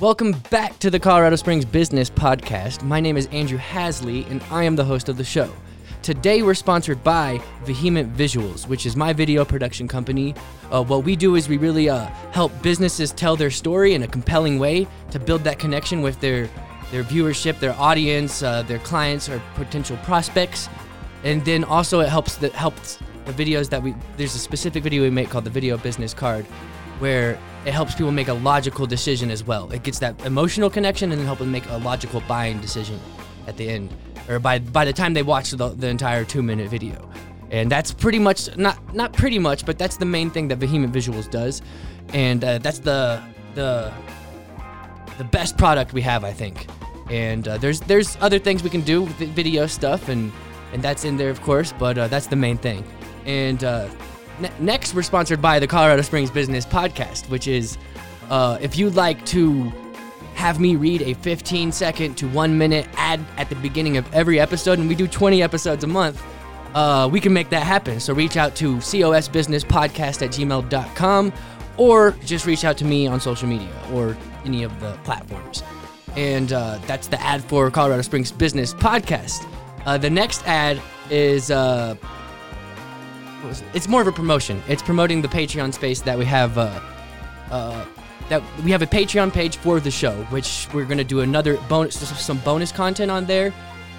Welcome back to the Colorado Springs Business Podcast. My name is Andrew Hasley, and I am the host of the show. Today, we're sponsored by Vehement Visuals, which is my video production company. Uh, what we do is we really uh, help businesses tell their story in a compelling way to build that connection with their their viewership, their audience, uh, their clients, or potential prospects. And then also, it helps that helps the videos that we. There's a specific video we make called the Video Business Card, where it helps people make a logical decision as well. It gets that emotional connection and then help them make a logical buying decision at the end, or by by the time they watch the, the entire two minute video. And that's pretty much not not pretty much, but that's the main thing that Vehement Visuals does, and uh, that's the the the best product we have, I think. And uh, there's there's other things we can do with video stuff, and and that's in there, of course. But uh, that's the main thing. And uh, ne- next, we're sponsored by the Colorado Springs Business Podcast, which is uh, if you'd like to have me read a 15 second to one minute ad at the beginning of every episode, and we do 20 episodes a month. Uh, we can make that happen. So reach out to cosbusinesspodcast at gmail.com or just reach out to me on social media or any of the platforms. And uh, that's the ad for Colorado Springs Business Podcast. Uh, the next ad is it's more of a promotion. It's promoting the Patreon space that we have. Uh, uh, that we have a Patreon page for the show, which we're gonna do another bonus, some bonus content on there,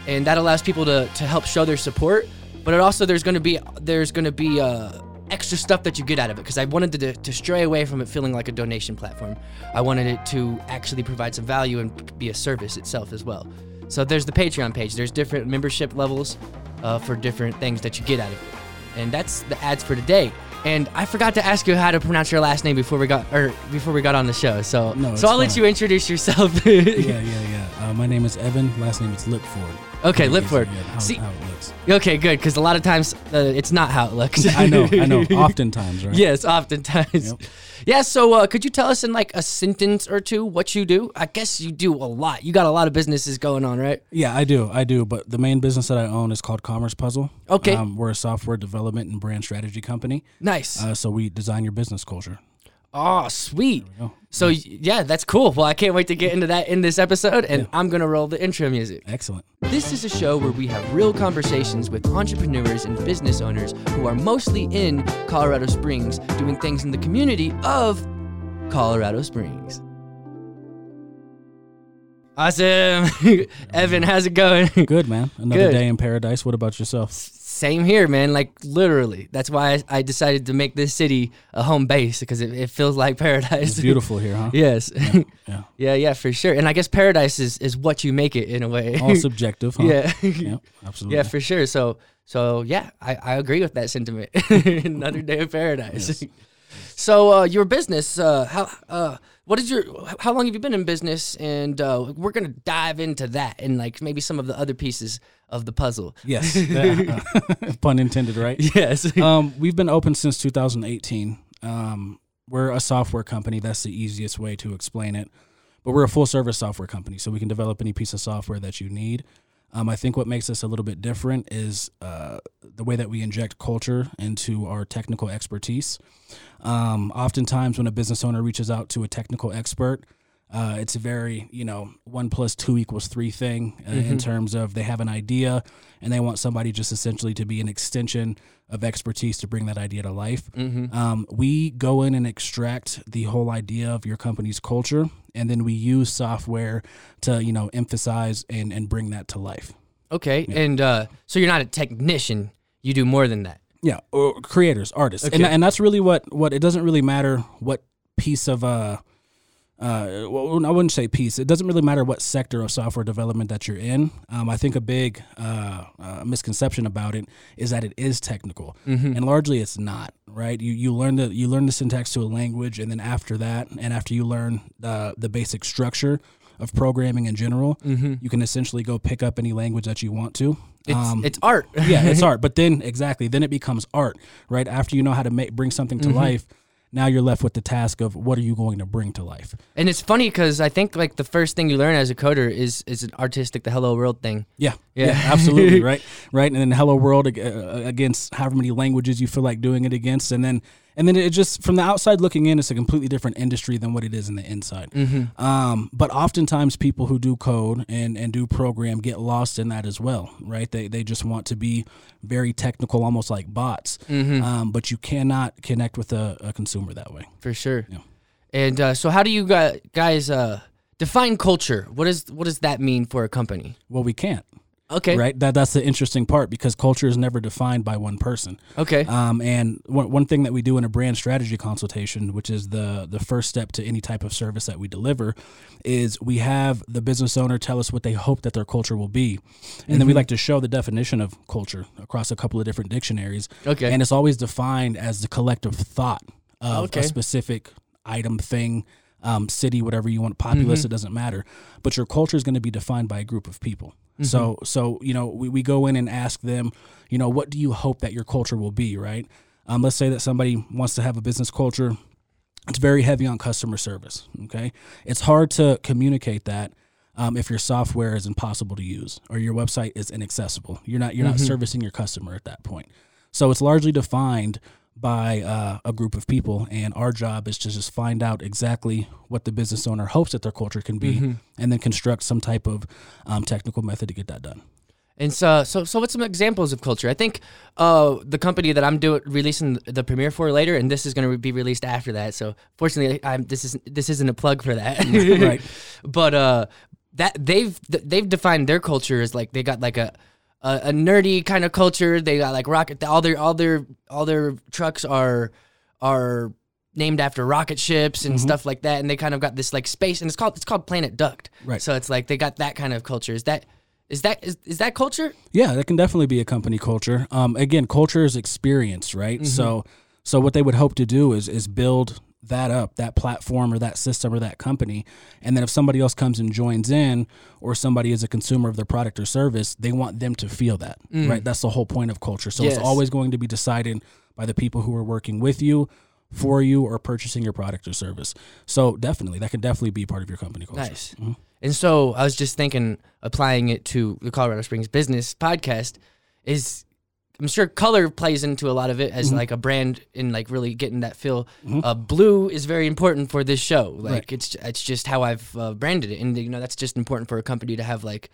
and that allows people to to help show their support. But it also there's gonna be there's gonna be uh, extra stuff that you get out of it because I wanted to, to stray away from it feeling like a donation platform. I wanted it to actually provide some value and be a service itself as well. So there's the Patreon page. There's different membership levels uh, for different things that you get out of it, and that's the ads for today. And I forgot to ask you how to pronounce your last name before we got or before we got on the show. So No, so I'll let you introduce yourself. yeah, yeah, yeah. Uh, my name is Evan. Last name is Lipford. Okay, Lipford. yeah, how, See- how looks. Okay, good because a lot of times uh, it's not how it looks. I know, I know. Oftentimes, right? Yes, oftentimes. Yep. Yeah, so uh, could you tell us in like a sentence or two what you do? I guess you do a lot. You got a lot of businesses going on, right? Yeah, I do, I do. But the main business that I own is called Commerce Puzzle. Okay. Um, we're a software development and brand strategy company. Nice. Uh, so we design your business culture. Oh, sweet. So yeah, that's cool. Well, I can't wait to get into that in this episode, and I'm gonna roll the intro music. Excellent. This is a show where we have real conversations with entrepreneurs and business owners who are mostly in Colorado Springs doing things in the community of Colorado Springs. Awesome. Evan, how's it going? Good, man. Another Good. day in paradise. What about yourself? Same here, man. Like literally. That's why I, I decided to make this city a home base because it, it feels like paradise. It's beautiful here, huh? yes. Yeah. yeah, yeah, for sure. And I guess paradise is, is what you make it in a way. All subjective, huh? yeah. Yeah, absolutely. Yeah, for sure. So, so yeah, I, I agree with that sentiment. Another day of paradise. so, uh, your business, uh, how, uh, what is your, how long have you been in business? And uh, we're gonna dive into that and like maybe some of the other pieces of the puzzle. Yes. Yeah. Pun intended, right? Yes. um, we've been open since 2018. Um, we're a software company. That's the easiest way to explain it. But we're a full service software company, so we can develop any piece of software that you need. Um, I think what makes us a little bit different is uh, the way that we inject culture into our technical expertise. Um, oftentimes, when a business owner reaches out to a technical expert, uh, it's a very, you know, one plus two equals three thing uh, in terms of they have an idea and they want somebody just essentially to be an extension of expertise to bring that idea to life. Um, we go in and extract the whole idea of your company's culture and then we use software to, you know, emphasize and, and bring that to life. okay. And uh, so you're not a technician. You do more than that. Yeah, or creators, artists, and Okay. and that's really what what it doesn't really matter what piece of uh uh well I wouldn't say piece. It doesn't really matter what sector of software development that you're in. Um, I think a big uh, uh, misconception about it is that it is technical, and largely it's not. Right? You you learn the you learn the syntax to a language, and then after that, and after you learn the the basic structure of programming in general, you can essentially go pick up any language that you want to. It's, it's art. yeah, it's art. But then exactly, then it becomes art, right? After you know how to make bring something to life, now you're left with the task of what are you going to bring to life? And it's funny because I think like the first thing you learn as a coder is is an artistic, the hello world thing. Yeah, Yeah. yeah, absolutely, right, right. And then hello world uh, against however many languages you feel like doing it against, and then and then it just from the outside looking in, it's a completely different industry than what it is in the inside. Mm-hmm. Um, but oftentimes, people who do code and, and do program get lost in that as well, right? They, they just want to be very technical, almost like bots. Mm-hmm. Um, but you cannot connect with a, a consumer that way. For sure. Yeah. And uh, so, how do you guys uh, define culture? What is what does that mean for a company? Well, we can't, Okay. right? That that's the interesting part because culture is never defined by one person. Okay. Um, and one, one thing that we do in a brand strategy consultation, which is the the first step to any type of service that we deliver, is we have the business owner tell us what they hope that their culture will be, and then we like to show the definition of culture across a couple of different dictionaries. Okay. And it's always defined as the collective thought of Okay. a specific item, thing, um, city, whatever you want, populace. It doesn't matter. But your culture is going to be defined by a group of people. So, so you know, we, we go in and ask them, you know, what do you hope that your culture will be, right? Um, let's say that somebody wants to have a business culture. It's very heavy on customer service. Okay, it's hard to communicate that um, if your software is impossible to use or your website is inaccessible. You're not you're not servicing your customer at that point. So it's largely defined by uh, a group of people, and our job is to just find out exactly what the business owner hopes that their culture can be, and then construct some type of um, technical method to get that done. And so, so, so, what's some examples of culture? I think uh, the company that I'm doing releasing the premiere for later, and this is going to be released after that. So, fortunately, I'm, this is this isn't a plug for that, Right. But uh, that they've they've defined their culture as like they got like a a, a nerdy kind of culture. They got like rocket. All their all their all their trucks are are named after rocket ships Mm-hmm. and stuff like that. And they kind of got this like space, and it's called it's called Planet Duct. Right. So it's like they got that kind of culture. Is that is that is, is that culture? Yeah, that can definitely be a company culture. Um, again, culture is experience, right? So, so what they would hope to do is is build that up, that platform or that system or that company, and then if somebody else comes and joins in, or somebody is a consumer of their product or service, they want them to feel that, mm. right? That's the whole point of culture. So Yes. it's always going to be decided by the people who are working with you, for you, or purchasing your product or service. So definitely, that can definitely be part of your company culture. Nice. Mm-hmm. And so I was just thinking, applying it to the Colorado Springs Business Podcast is, I'm sure color plays into a lot of it as like a brand and like really getting that feel. Uh, blue is very important for this show. Like Right. it's it's just how I've uh, branded it, and you know that's just important for a company to have like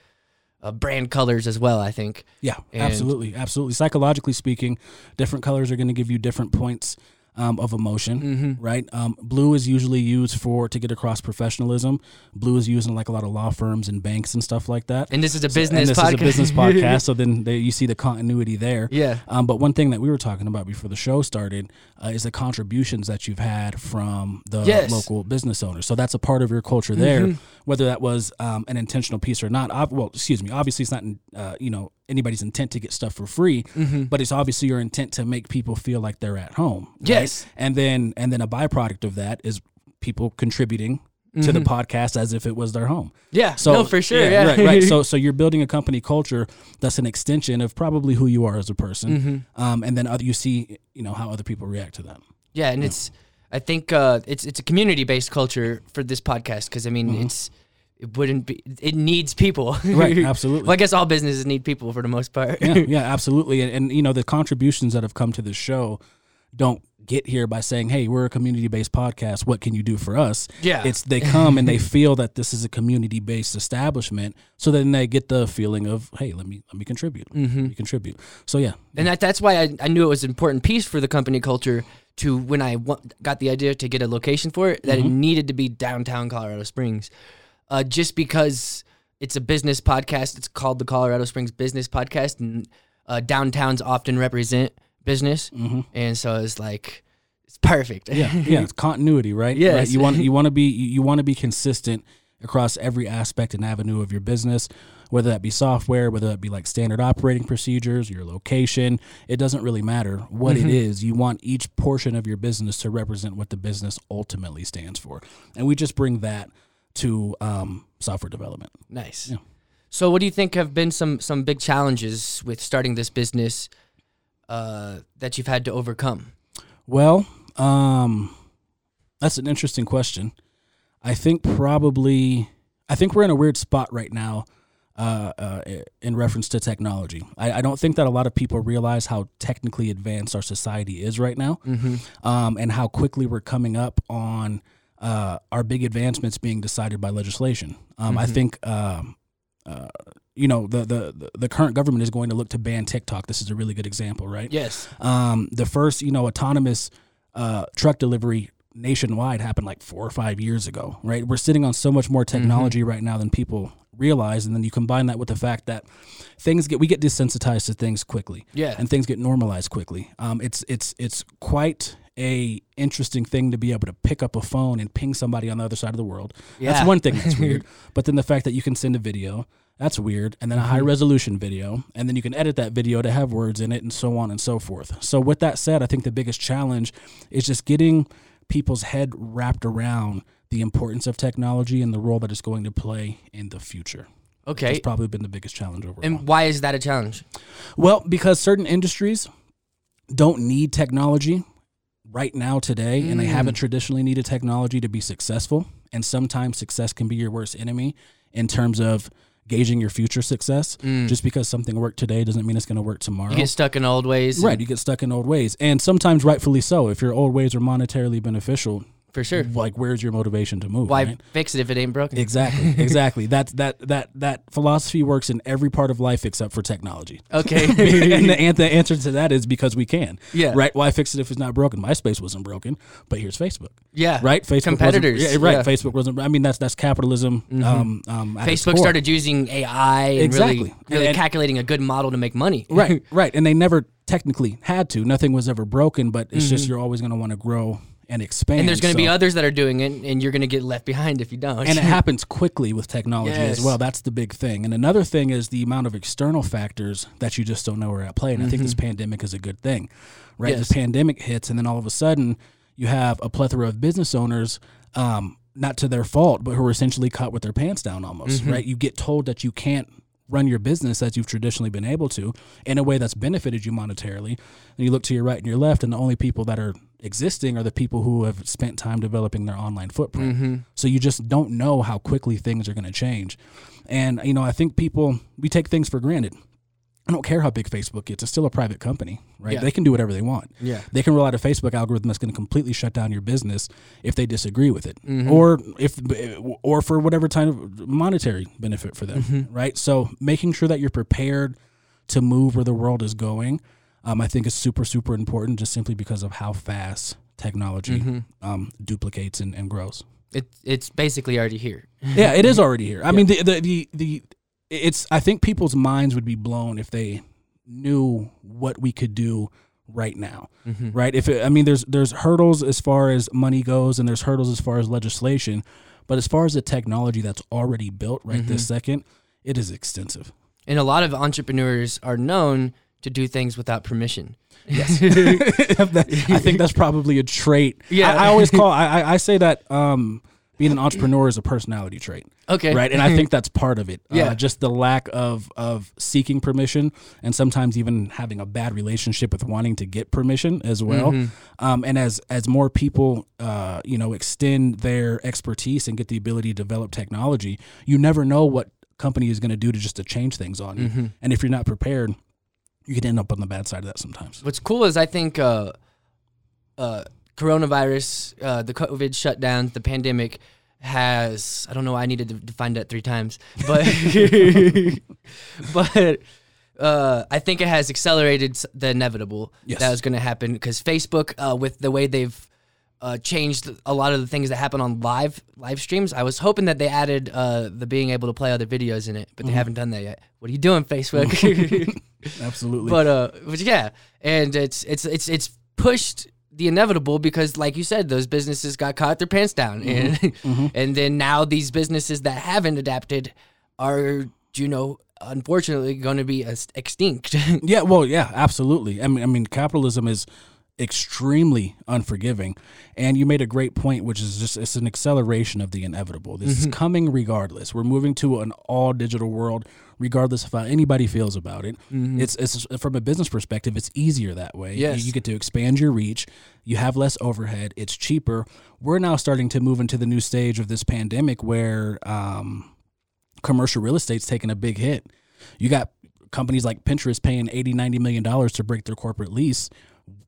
uh, brand colors as well. I think. Yeah, And- absolutely, absolutely. Psychologically speaking, different colors are going to give you different points um, of emotion, Mm-hmm. right? Um, blue is usually used for to get across professionalism. Blue is used in like a lot of law firms and banks and stuff like that. And this is a So- business and this podcast. is a business podcast, so then they, you see the continuity there. Yeah. Um, but one thing that we were talking about before the show started uh, is the contributions that you've had from the Yes. local business owners. So that's a part of your culture there, whether that was um, an intentional piece or not. Ob- well, excuse me. Obviously, it's not uh, you know anybody's intent to get stuff for free, but it's obviously your intent to make people feel like they're at home. right? Yes. and then and then a byproduct of that is people contributing to the podcast as if it was their home. Yeah. So no, for sure. Yeah. right, right. So so you're building a company culture that's an extension of probably who you are as a person, um, and then other, you see you know how other people react to that. Yeah, and it's I think uh, it's it's a community based culture for this podcast because I mean it's it wouldn't be it needs people. Mm-hmm. Right, absolutely. well, I guess all businesses need people for the most part. yeah, yeah, absolutely. And, and you know the contributions that have come to the show don't get here by saying, "Hey, we're a community-based podcast. What can you do for us?" Yeah. it's they come and they feel that this is a community-based establishment, so then they get the feeling of, "Hey, let me let me contribute. Mm-hmm. Let me contribute." So yeah, and that, that's why I, I knew it was an important piece for the company culture to when I got the idea to get a location for it that it needed to be downtown Colorado Springs, uh, just because it's a business podcast. It's called the Colorado Springs Business Podcast, and uh, downtowns often represent business, and so it's like it's perfect. yeah, yeah, it's continuity, right? Yes. Right? You want you want to be you, you want to be consistent across every aspect and avenue of your business, whether that be software, whether that be like standard operating procedures, your location. It doesn't really matter what it is. You want each portion of your business to represent what the business ultimately stands for, and we just bring that to um, software development. Nice. Yeah. So, what do you think have been some some big challenges with starting this business uh, that you've had to overcome? Well, um, that's an interesting question. I think probably, I think we're in a weird spot right now uh, uh, in reference to technology. I, I, don't think that a lot of people realize how technically advanced our society is right now, mm-hmm. um, and how quickly we're coming up on uh, our big advancements being decided by legislation. Um, mm-hmm. I think. Um, uh, you know the, the the current government is going to look to ban TikTok. This is a really good example, right? Yes. Um, the first, you know, autonomous uh, truck delivery nationwide happened like four or five years ago, right? We're sitting on so much more mm-hmm. technology mm-hmm. right now than people realize, and then you combine that with the fact that things get we get desensitized to things quickly, yeah, and things get normalized quickly. Um, it's it's it's quite a interesting thing to be able to pick up a phone and ping somebody on the other side of the world. Yeah. That's one thing that's weird. But then the fact that you can send a video, that's weird. And then a high mm-hmm. resolution video, and then you can edit that video to have words in it and so on and so forth. So with that said, I think the biggest challenge is just getting people's head wrapped around the importance of technology and the role that it's going to play in the future. Okay. It's probably been the biggest challenge overall. And why is that a challenge? Well, because certain industries don't need technology right now today mm. and they haven't mm. traditionally needed technology to be successful and sometimes success can be your worst enemy in terms of gauging your future success. Mm. Just because something worked today doesn't mean it's going to work tomorrow. You get stuck in old ways. Right. You get stuck in old ways. And sometimes rightfully so. If your old ways are monetarily beneficial, for sure. Like, where's your motivation to move? Why right? fix it if it ain't broken? Exactly, exactly. that that that that philosophy works in every part of life except for technology. Okay. and, the, the answer to that is because we can. Yeah. Right. Why fix it if it's not broken? MySpace wasn't broken, but here's Facebook. Yeah. Right. Facebook. Competitors. Yeah, right. Yeah. Facebook wasn't. I mean, that's that's capitalism. Mm-hmm. Um, um, Facebook started using AI and exactly. really, really and, calculating a good model to make money. right. Right. And they never technically had to. Nothing was ever broken, but it's mm-hmm. just you're always going to want to grow and expand. And there's going to so. be others that are doing it, and you're going to get left behind if you don't. And it happens quickly with technology yes. as well. That's the big thing. And another thing is the amount of external factors that you just don't know are at play. And mm-hmm. I think this mm-hmm. pandemic is a good thing, right? Yes. The pandemic hits, and then all of a sudden, you have a plethora of business owners. Um, not to their fault, but who are essentially caught with their pants down almost, mm-hmm. right? You get told that you can't run your business as you've traditionally been able to in a way that's benefited you monetarily. And you look to your right and your left, and the only people that are existing are the people who have spent time developing their online footprint. Mm-hmm. So you just don't know how quickly things are going to change. And, you know, I think people, we take things for granted. I don't care how big Facebook gets; it's still a private company, right? Yeah. They can do whatever they want. Yeah, they can roll out a Facebook algorithm that's going to completely shut down your business if they disagree with it, mm-hmm. or if or for whatever kind of monetary benefit for them, mm-hmm. right? So making sure that you're prepared to move where the world is going, um, I think is super super important, just simply because of how fast technology mm-hmm. um, duplicates and, and grows. It, it's basically already here. yeah, it is already here. I yeah. mean, the, the the the it's I think people's minds would be blown if they knew what we could do right now mm-hmm. right if it, i mean there's there's hurdles as far as money goes and there's hurdles as far as legislation but as far as the technology that's already built right mm-hmm. this second it is extensive and a lot of entrepreneurs are known to do things without permission yes i think that's probably a trait yeah i, I always call I, I say that um being an entrepreneur is a personality trait. Okay. Right. And I think that's part of it. Uh, yeah. Uh, just the lack of, of seeking permission and sometimes even having a bad relationship with wanting to get permission as well. Mm-hmm. Um, and as, as more people, uh, you know, extend their expertise and get the ability to develop technology, you never know what company is going to do to just to change things on you. Mm-hmm. And if you're not prepared, you can end up on the bad side of that sometimes. What's cool is I think, uh, uh, coronavirus, uh, the COVID shutdowns, the pandemic has I don't know why I needed to define that three times, but but uh, I think it has accelerated the inevitable yes. that was going to happen because Facebook, uh, with the way they've uh, changed a lot of the things that happen on live live streams. I was hoping that they added uh, the being able to play other videos in it, but they mm-hmm. haven't done that yet. What are you doing, Facebook? Absolutely. But uh, but yeah, and it's it's it's it's pushed the inevitable because like you said those businesses got caught their pants down mm-hmm. and mm-hmm. and then now these businesses that haven't adapted are you know unfortunately going to be extinct yeah well yeah absolutely i mean i mean capitalism is extremely unforgiving. And you made a great point, which is just it's an acceleration of the inevitable. This mm-hmm. is coming regardless. We're moving to an all digital world, regardless of how anybody feels about it. Mm-hmm. It's it's from a business perspective, it's easier that way. Yes. You, you get to expand your reach. You have less overhead. It's cheaper. We're now starting to move into the new stage of this pandemic where um, commercial real estate's taking a big hit. You got companies like Pinterest paying 80, 90 million dollars to break their corporate lease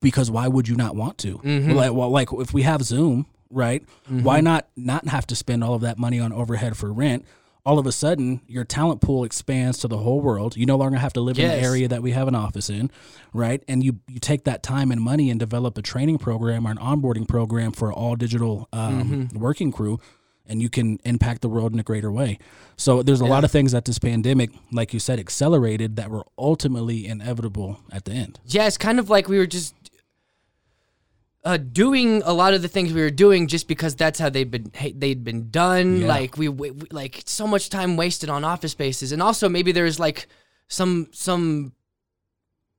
because why would you not want to? Mm-hmm. Like, well, like if we have Zoom, right? Mm-hmm. Why not not have to spend all of that money on overhead for rent? All of a sudden, your talent pool expands to the whole world. You no longer have to live in the area that we have an office in, right? And you you take that time and money and develop a training program or an onboarding program for all digital um, mm-hmm. working crew, and you can impact the world in a greater way. So there's a lot of things that this pandemic, like you said, accelerated that were ultimately inevitable at the end. Yeah, it's kind of like we were just uh, doing a lot of the things we were doing just because that's how they'd been they'd been done. Yeah. Like we, we we- like so much time wasted on office spaces, and also maybe there's like some some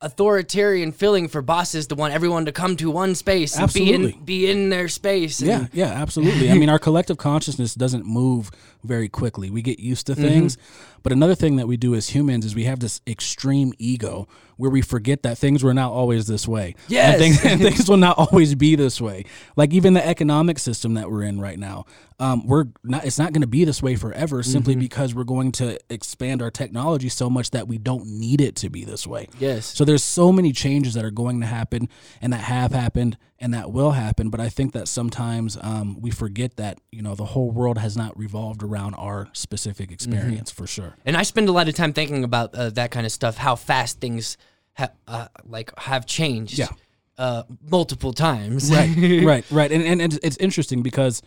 authoritarian feeling for bosses to want everyone to come to one space and be Absolutely. in be in their space. Yeah, yeah, absolutely. I mean, our collective consciousness doesn't move very quickly. We get used to mm-hmm. things. But another thing that we do as humans is we have this extreme ego where we forget that things were not always this way. Yes. And things, and things will not always be this way. Like even the economic system that we're in right now, um, we're not. It's not going to be this way forever, simply because we're going to expand our technology so much that we don't need it to be this way. Yes. So there's so many changes that are going to happen and that have happened and that will happen. But I think that sometimes um, we forget that you know the whole world has not revolved around our specific experience for sure. And I spend a lot of time thinking about uh, that kind of stuff, how fast things ha- uh, like have changed. Yeah. Uh, multiple times. Right, right, right. And, and and it's interesting because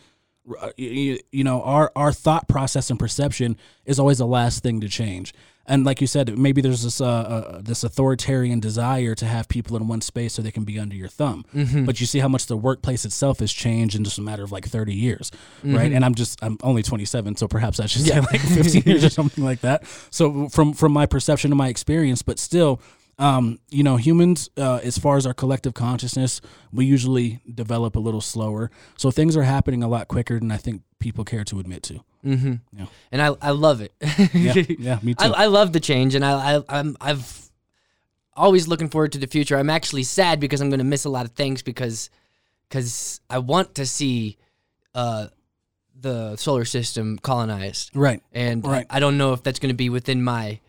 you, you know our our thought process and perception is always the last thing to change. And like you said, maybe there's this uh, uh, this authoritarian desire to have people in one space so they can be under your thumb. But you see how much the workplace itself has changed in just a matter of like 30 years, right? And I'm just I'm only 27, so perhaps I should say like 15 years or something like that. So from from my perception and my experience, but still, um, you know, humans, uh, as far as our collective consciousness, we usually develop a little slower. So things are happening a lot quicker than I think people care to admit to. Mm-hmm. Yeah. And I, I love it. Yeah, yeah, me too. I, I love the change, and I, I I'm I've always looking forward to the future. I'm actually sad because I'm going to miss a lot of things because because I want to see uh, the solar system colonized, right. and Right. I, I don't know if that's going to be within my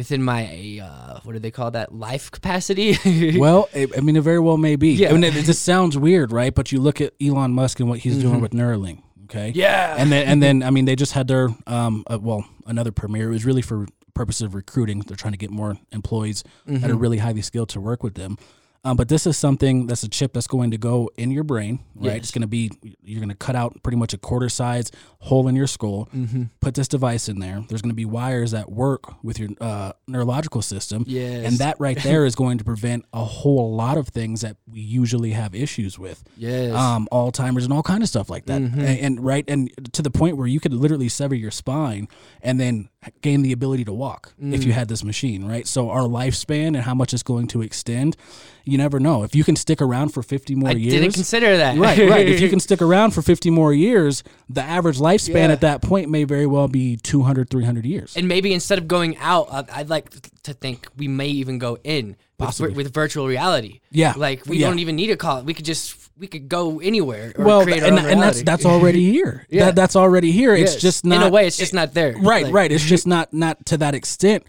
within my uh, what do they call that life capacity? Well, I I mean, it very well may be. Yeah. I mean, it, it just sounds weird, right? But you look at Elon Musk and what he's doing with Neuralink. Okay. yeah, And then, and then, I mean, they just had their, um, uh, well, another premiere. It was really for purposes of recruiting. They're trying to get more employees that are really highly skilled to work with them. Um, but this is something that's a chip that's going to go in your brain, right? Yes. It's going to be you're going to cut out pretty much a quarter size hole in your skull. Mm-hmm. Put this device in there. There's going to be wires that work with your uh, neurological system, Yes. and that right there is going to prevent a whole lot of things that we usually have issues with yes, um, Alzheimer's and all kind of stuff like that. And, and right, and to the point where you could literally sever your spine and then gain the ability to walk if you mm. had this machine, right? So our lifespan and how much it's going to extend, you never know. If you can stick around for 50 more I years. didn't consider that. Right, right. If you can stick around for 50 more years, the average lifespan Yeah. at that point may very well be 200, 300 years. and maybe instead of going out, I'd like to think we may even go in with, with virtual reality. Yeah. like we Yeah. don't even need a call. We could just we could go anywhere. Or well, create our and, own and that's that's already here. Yeah. That, that's already here. It's Yes. just not in a way. It's just not there. Right, Like, right. It's just not not to that extent.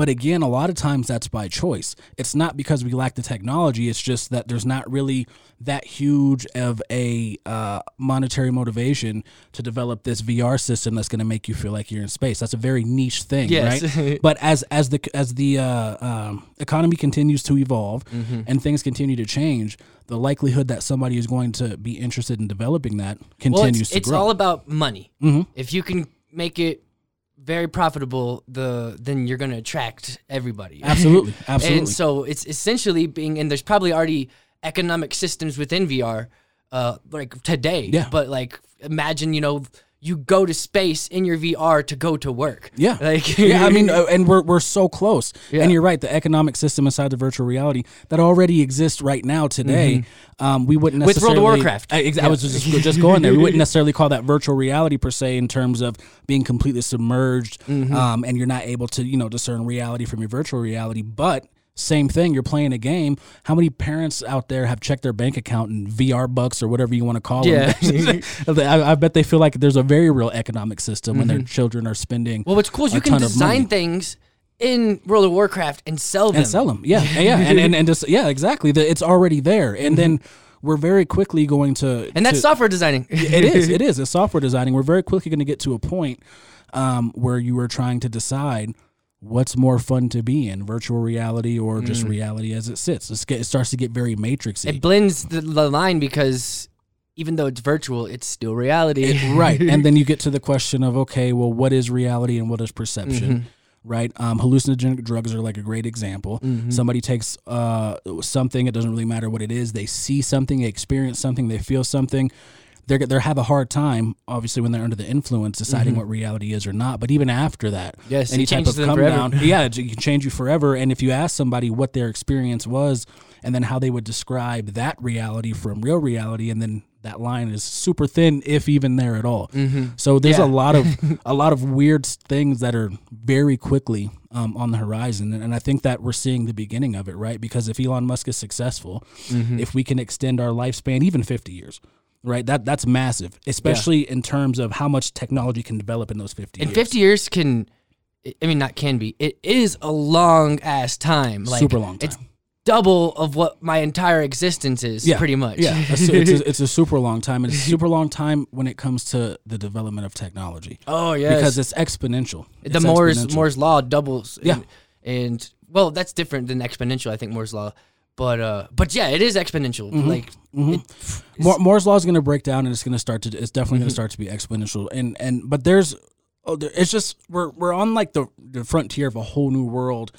But again, a lot of times that's by choice. It's not because we lack the technology. It's just that there's not really that huge of a uh, monetary motivation to develop this VR system that's going to make you feel like you're in space. That's a very niche thing, Yes. right? but as as the as the uh, um, economy continues to evolve Mm-hmm. and things continue to change, the likelihood that somebody is going to be interested in developing that Well, continues it's, to it's grow. all about money. Mhm. If you can make it very profitable, the then you're going to attract everybody. absolutely, absolutely. And so it's essentially being, and there's probably already economic systems within VR, uh, like today. Yeah. But like, imagine you know you go to space in your VR to go to work. Yeah. Like yeah, I mean, uh, and we're, we're so close. Yeah. And you're right. The economic system inside the virtual reality that already exists right now today, um, we wouldn't Mm-hmm. With World of Warcraft. I, I was just just going there. We wouldn't necessarily call that virtual reality per se in terms of being completely submerged, Mm-hmm. um, and you're not able to you know discern reality from your virtual reality, but. Same thing. You're playing a game. How many parents out there have checked their bank account in VR bucks or whatever you want to call Yeah. them? I, I bet they feel like there's a very real economic system when their children are spending Well, what's cool is you can design things in World of Warcraft and sell them. and sell them. Yeah, yeah, and and, and just yeah, exactly. The, it's already there, and then we're very quickly going to Mm-hmm. And that's to- software designing. it is. It is. It's software designing. We're very quickly going to get to a point um, where you are trying to decide what's more fun to be in virtual reality or just reality as it sits. It's get, it starts to get very matrixy. Mm. It blends the, the line because even though it's virtual, it's still reality. It- right. And then you get to the question of okay, well, what is reality and what is perception? Mm-hmm. Right. Um, hallucinogenic drugs are like a great example. Mm-hmm. Somebody takes uh, something, it doesn't really matter what it is. They see something, they experience something, they feel something. They're, they have a hard time, obviously, when they're under the influence, deciding what reality is or not. But even after that, Mm-hmm. Yes, any type of come forever. down, yeah, it can change you forever. And if you ask somebody what their experience was and then how they would describe that reality from real reality, and then that line is super thin, if even there at all. So there's Mm-hmm. Yeah. a lot of a lot of weird things that are very quickly um, on the horizon, and, and I think that we're seeing the beginning of it, right? Because if Elon Musk is successful, Mm-hmm. if we can extend our lifespan even 50 years. Right, that that's massive, especially in terms of how much technology can develop in those fifty. and years. 50 years can, I mean, not can be, it is a long ass time. Like, Super long It's double of what my entire existence is, Yeah, pretty much. Yeah, it's, a, it's, a, it's super long time, and it's a super long time when it comes to the development of technology oh, yeah, because it's exponential. the Moore's exponential. Moore's law doubles. Yeah. and, and well, that's different than exponential. I think Moore's law, but uh, but yeah, it is exponential. Mm-hmm. Like, Moore, Moore's law is going to break down, and it's going to start to. It's definitely Mm-hmm. going to start to be exponential, and and but there's, oh, there, it's just we're we're on like the the frontier of a whole new world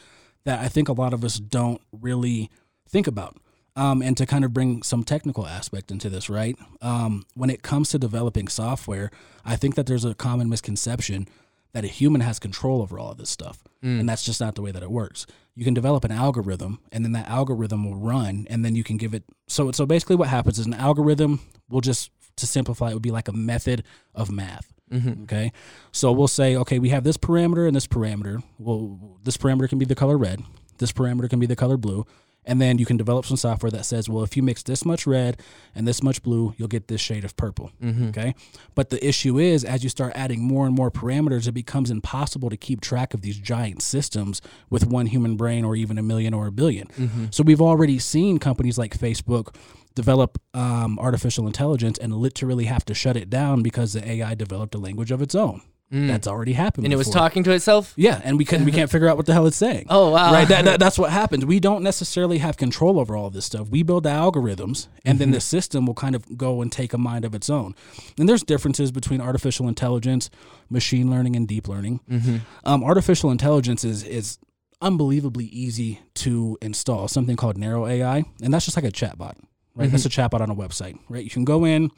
that I think a lot of us don't really think about. Um, and to kind of bring some technical aspect into this, right? Um, when it comes to developing software, I think that there's a common misconception that a human has control over all of this stuff. And that's just not the way that it works. You can develop an algorithm and then that algorithm will run and then you can give it so so basically what happens is an algorithm will just to simplify it would be like a method of math. Mm-hmm. Okay. So we'll say, okay, we have this parameter and this parameter. Well, this parameter can be the color red, this parameter can be the color blue. And then you can develop some software that says, well, if you mix this much red and this much blue, you'll get this shade of purple. Okay. But the issue is, as you start adding more and more parameters, it becomes impossible to keep track of these giant systems with one human brain or even a million or a 1000000000 So we've already seen companies like Facebook develop um, artificial intelligence and literally have to shut it down because the AI developed a language of its own. Mm. That's already happened. and it was before. talking to itself. Yeah, and we can we can't figure out what the hell it's saying. Oh wow! Right, that, that, that's what happens. We don't necessarily have control over all of this stuff. We build the algorithms, and then the mm-hmm. system will kind of go and take a mind of its own. And there's differences between artificial intelligence, machine learning, and deep learning. Mm-hmm. Um, artificial intelligence is is unbelievably easy to install. Something called Narrow AI, and that's just like a chatbot. Right, that's mm-hmm. a chatbot on a website. Right, you can go in,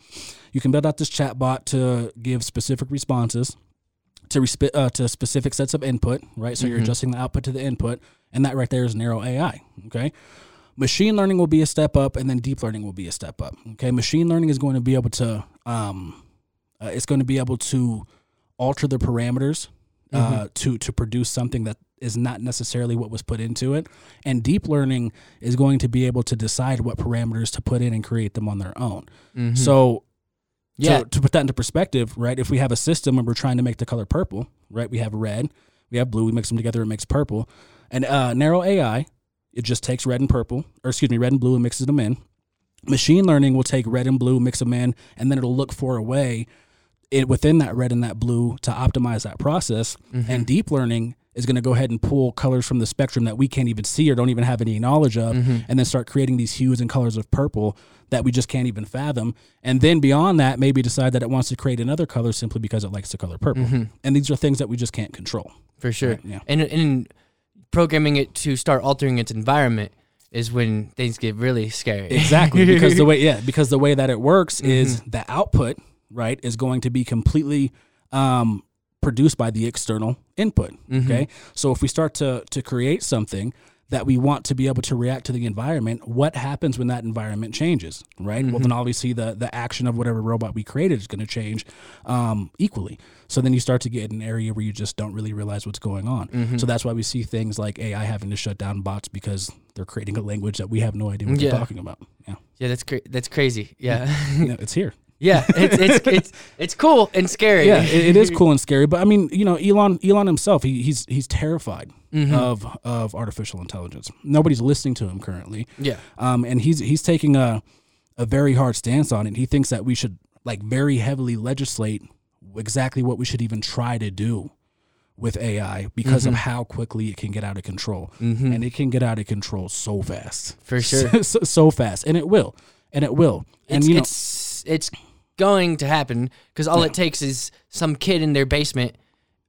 you can build out this chatbot to give specific responses to resp- uh, to specific sets of input, right? So you're adjusting the output to the input, and that right there is narrow AI. Okay, machine learning will be a step up, and then deep learning will be a step up. Okay, machine learning is going to be able to um, uh, it's going to be able to alter the parameters uh, to to produce something that is not necessarily what was put into it, and deep learning is going to be able to decide what parameters to put in and create them on their own. So Yeah. to, to put that into perspective, right? If we have a system and we're trying to make the color purple, right? We have red, we have blue, we mix them together, it makes purple. And uh, narrow AI, it just takes red and purple, or excuse me, red and blue and mixes them in. Machine learning will take red and blue, mix them in, and then it'll look for a way it, within that red and that blue to optimize that process. And deep learning is going to go ahead and pull colors from the spectrum that we can't even see or don't even have any knowledge of, mm-hmm. and then start creating these hues and colors of purple that we just can't even fathom. And then beyond that, maybe decide that it wants to create another color simply because it likes the color purple. Mm-hmm. And these are things that we just can't control. for sure. Right, yeah. And and programming it to start altering its environment is when things get really scary. Exactly, because the way yeah, because the way that it works is mm-hmm. the output right is going to be completely um, produced by the external input. Mm-hmm. Okay, so if we start to to create something that we want to be able to react to the environment, what happens when that environment changes, right? Well, mm-hmm. then obviously the the action of whatever robot we created is going to change um, equally. So then you start to get an area where you just don't really realize what's going on. Mm-hmm. So that's why we see things like AI having to shut down bots because they're creating a language that we have no idea what Yeah. they're talking about. Yeah, Yeah, that's cra- that's crazy. Yeah, Yeah, it's here. Yeah, it's it's it's it's cool and scary. yeah, it, it is cool and scary. But I mean, you know, Elon Elon himself, he, he's he's terrified Mm-hmm. of of artificial intelligence. Nobody's listening to him currently. Yeah. Um, and he's he's taking a a very hard stance on it. He thinks that we should like very heavily legislate exactly what we should even try to do with AI because Mm-hmm. of how quickly it can get out of control. And it can get out of control so fast. For sure. so, so fast. And it will. And it will. And it's, you know it's it's going to happen because all it takes is some kid in their basement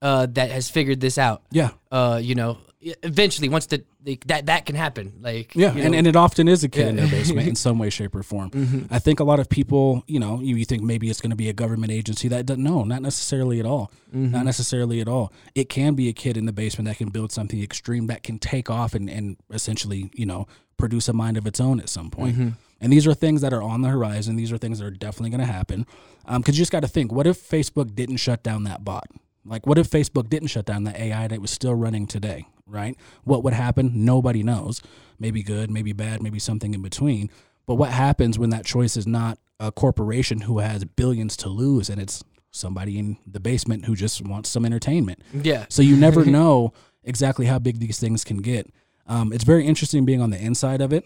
uh, that has figured this out. yeah. Uh, you know, eventually once the, the that that can happen. Like Yeah, you and, know, and it often is a kid in Yeah. Mm-hmm. their basement in some way, shape, or form. I think a lot of people, you know, you, you think maybe it's going to be a government agency that doesn't. No, not necessarily at all. Mm-hmm. Not necessarily at all. It can be a kid in the basement that can build something extreme that can take off and, and essentially, you know, produce a mind of its own at some point. Mm-hmm. And these are things that are on the horizon. These are things that are definitely going to happen. Because you just got to think, what if Facebook didn't shut down that bot? Like, what if Facebook didn't shut down the AI that was still running today, right? What would happen? Nobody knows. Maybe good, maybe bad, maybe something in between. But what happens when that choice is not a corporation who has billions to lose and it's somebody in the basement who just wants some entertainment? yeah, So you never know exactly how big these things can get. Um, it's very interesting being on the inside of it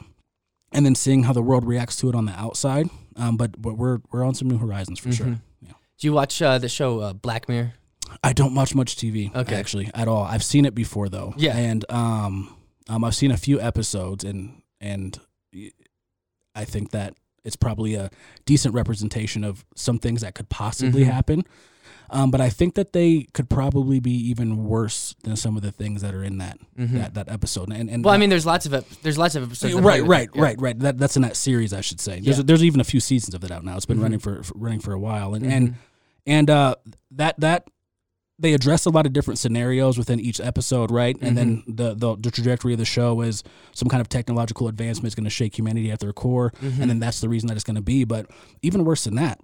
and then seeing how the world reacts to it on the outside. Um, but but we're we're on some new horizons for sure. Yeah. do you watch uh, the show uh, Black Mirror? I don't watch much TV Okay. actually at all. I've seen it before though. Yeah. And um, um I've seen a few episodes and and I think that it's probably a decent representation of some things that could possibly Mm-hmm. happen. Um, but I think that they could probably be even worse than some of the things that are in that that, that episode. And, and Mm-hmm. Well, I mean, there's lots of ep- there's lots of episodes. right, right. Yeah. right, right. That, that's in that series, I should say. There's Yeah. Mm-hmm. there's even a few seasons of it out now. It's been running for, for running for a while, and and and uh, that that they address a lot of different scenarios within each episode, right? And then Mm-hmm. the, the the trajectory of the show is some kind of technological advancement is going to shake humanity at their core, Mm-hmm. and then that's the reason that it's going to be. But even worse than that,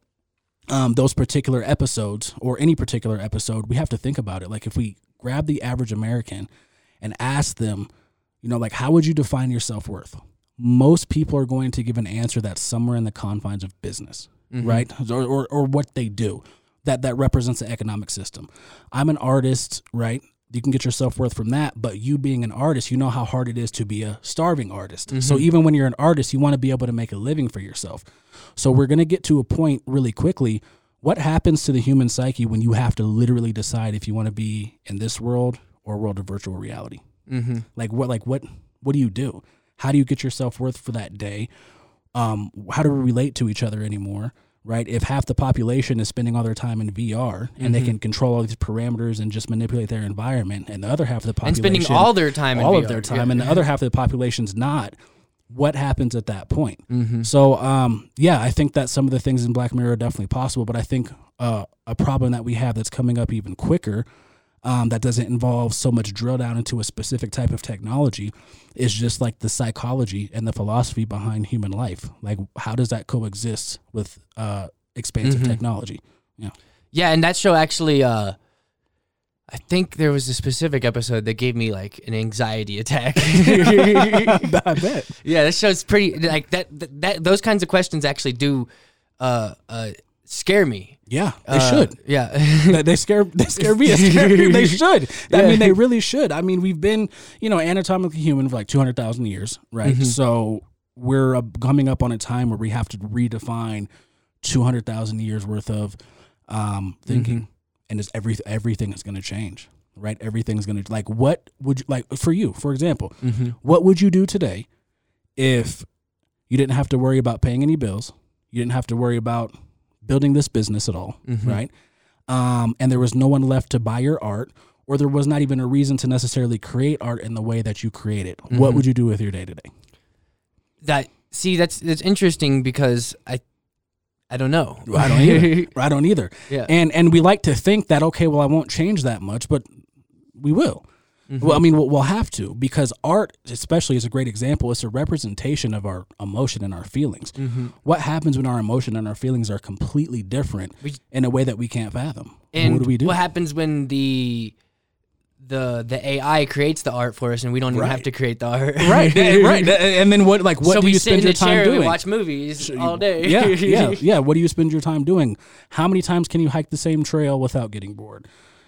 um, those particular episodes or any particular episode, we have to think about it. Like if we grab the average American and ask them, you know, like how would you define your self worth? Most people are going to give an answer that's somewhere in the confines of business, right, or, or or what they do that that represents the economic system. I'm an artist, right? You can get your self worth from that, but you being an artist, you know how hard it is to be a starving artist. So even when you're an artist, you want to be able to make a living for yourself. So we're going to get to a point really quickly. What happens to the human psyche when you have to literally decide if you want to be in this world or a world of virtual reality? Mm-hmm. Like what? Like what? What do you do? How do you get your self worth for that day? Um, how do we relate to each other anymore? Right? If half the population is spending all their time in VR and they can control all these parameters and just manipulate their environment, and the other half of the population And spending all their time in all of VR. their Yeah. time, and the other half of the population's not. What happens at that point? Mm-hmm. So, um, yeah, I think that some of the things in Black Mirror are definitely possible, but I think uh, a problem that we have that's coming up even quicker, um, that doesn't involve so much drill down into a specific type of technology, is just like the psychology and the philosophy behind human life. Like, how does that coexist with uh, expansive Mm-hmm. technology? Yeah. Yeah, and that show actually, uh, I think there was a specific episode that gave me like an anxiety attack. I bet. yeah, that show's pretty like that, that. That those kinds of questions actually do uh, uh, scare me. Yeah, they Uh, should. Yeah. they, they scare they scare me. They, scare they should. I mean, they really should. I mean, we've been you know anatomically human for like two hundred thousand years, right? So we're uh, coming up on a time where we have to redefine two hundred thousand years worth of um, thinking, and is every everything is going to change, right? Everything's going to like what would you like for you, for example, what would you do today if you didn't have to worry about paying any bills, you didn't have to worry about building this business at all, right? Um, and there was no one left to buy your art, or there was not even a reason to necessarily create art in the way that you create it. What would you do with your day to day? that see that's that's interesting because I I don't know. I don't either. I don't either. Yeah. And and we like to think that okay, well, I won't change that much, but we will. Well, I mean, we'll, we'll have to because art, especially, is a great example. It's a representation of our emotion and our feelings. Mm-hmm. What happens when our emotion and our feelings are completely different We- in a way that we can't fathom? And what do we do? What happens when the the the AI creates the art for us and we don't even have to create the art? right, eh, right. And then what? Like, what so do you spend your time we doing? watch movies all day. yeah, yeah, yeah. What do you spend your time doing? How many times can you hike the same trail without getting bored?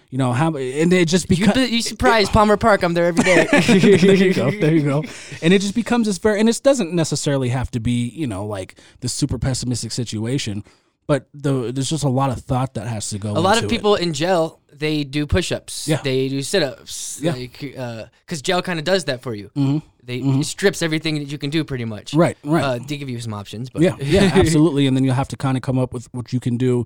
You know how, and it just becomes. be- you surprise Palmer Park? I'm there every day. there you go. There you go. And it just becomes this very, and it doesn't necessarily have to be, you know, like the super pessimistic situation, but the, there's just a lot of thought that has to go. A lot of into it. people in jail they do push-ups. Yeah. They do sit-ups. Yeah. Like, because jail kind of does that for you. Mhm. They it strips everything that you can do pretty much. Right, right. Uh, they give you some options, but Yeah, yeah, absolutely. And then you'll have to kind of come up with what you can do,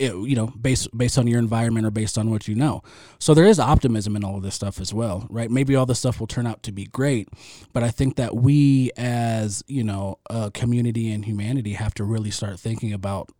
eh, you know, based based on your environment or based on what you know. So there is optimism in all of this stuff as well, right? Maybe all this stuff will turn out to be great, but I think that we as you know a community and humanity have to really start thinking about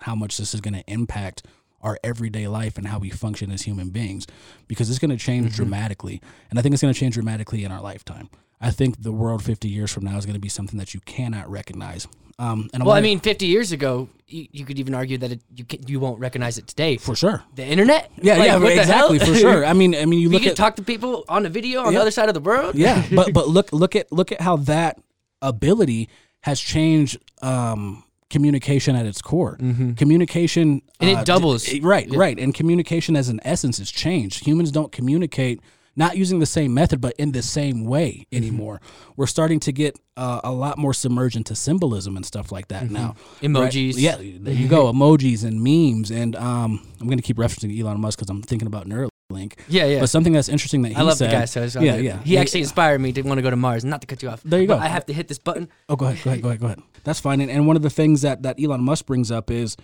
how much this is going to impact our everyday life and how we function as human beings because it's going to change dramatically and i think it's going to change dramatically in our lifetime i think the world 50 years from now is going to be something that you cannot recognize um, and Well, I mean, 50 years ago, you, you could even argue that it, you can, you won't recognize it today. for sure The internet? yeah Like, yeah exactly for sure i mean i mean you You look can at talk to people on a video on Yeah. the other side of the world. yeah but but look look at look at how that ability has changed um communication at its core communication Mm-hmm. And it uh, doubles. right right and communication as an essence has changed humans don't communicate not using the same method but in the same way Mm-hmm. anymore we're starting to get uh, a lot more submerged into symbolism and stuff like that now Mm-hmm. Emojis. Right? yeah there you go emojis and memes and um i'm going to keep referencing elon musk because i'm thinking about neuralink Yeah, yeah. but something that's interesting that he I love said, the guy, so yeah yeah He actually inspired me to want to go to Mars. Not to cut you off. There you go. I have to hit this button. Oh, go ahead, go ahead, go ahead, go ahead. That's fine. And, and one of the things that, that Elon Musk brings up is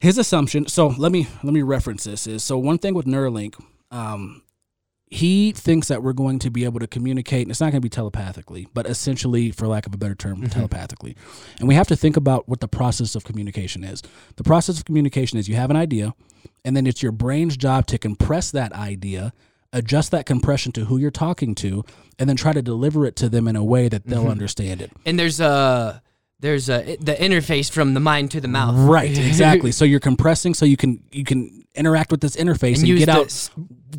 his assumption. So let me let me reference this. Is so one thing with Neuralink, um, he thinks that we're going to be able to communicate. And it's not going to be telepathically, but essentially, for lack of a better term, mm-hmm. telepathically. And we have to think about what the process of communication is. The process of communication is you have an idea, and then it's your brain's job to compress that idea adjust that compression to who you're talking to and then try to deliver it to them in a way that they'll mm-hmm. understand it And there's a there's a the interface from the mind to the mouth. right exactly. So you're compressing so you can you can interact with this interface and and, get out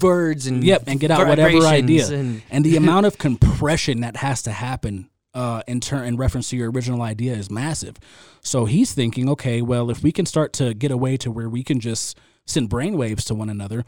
words and yep and get out whatever idea. and, and- the amount of compression that has to happen uh, in turn in reference to your original idea is massive. So he's thinking okay well if we can start to get away to where we can just send brainwaves to one another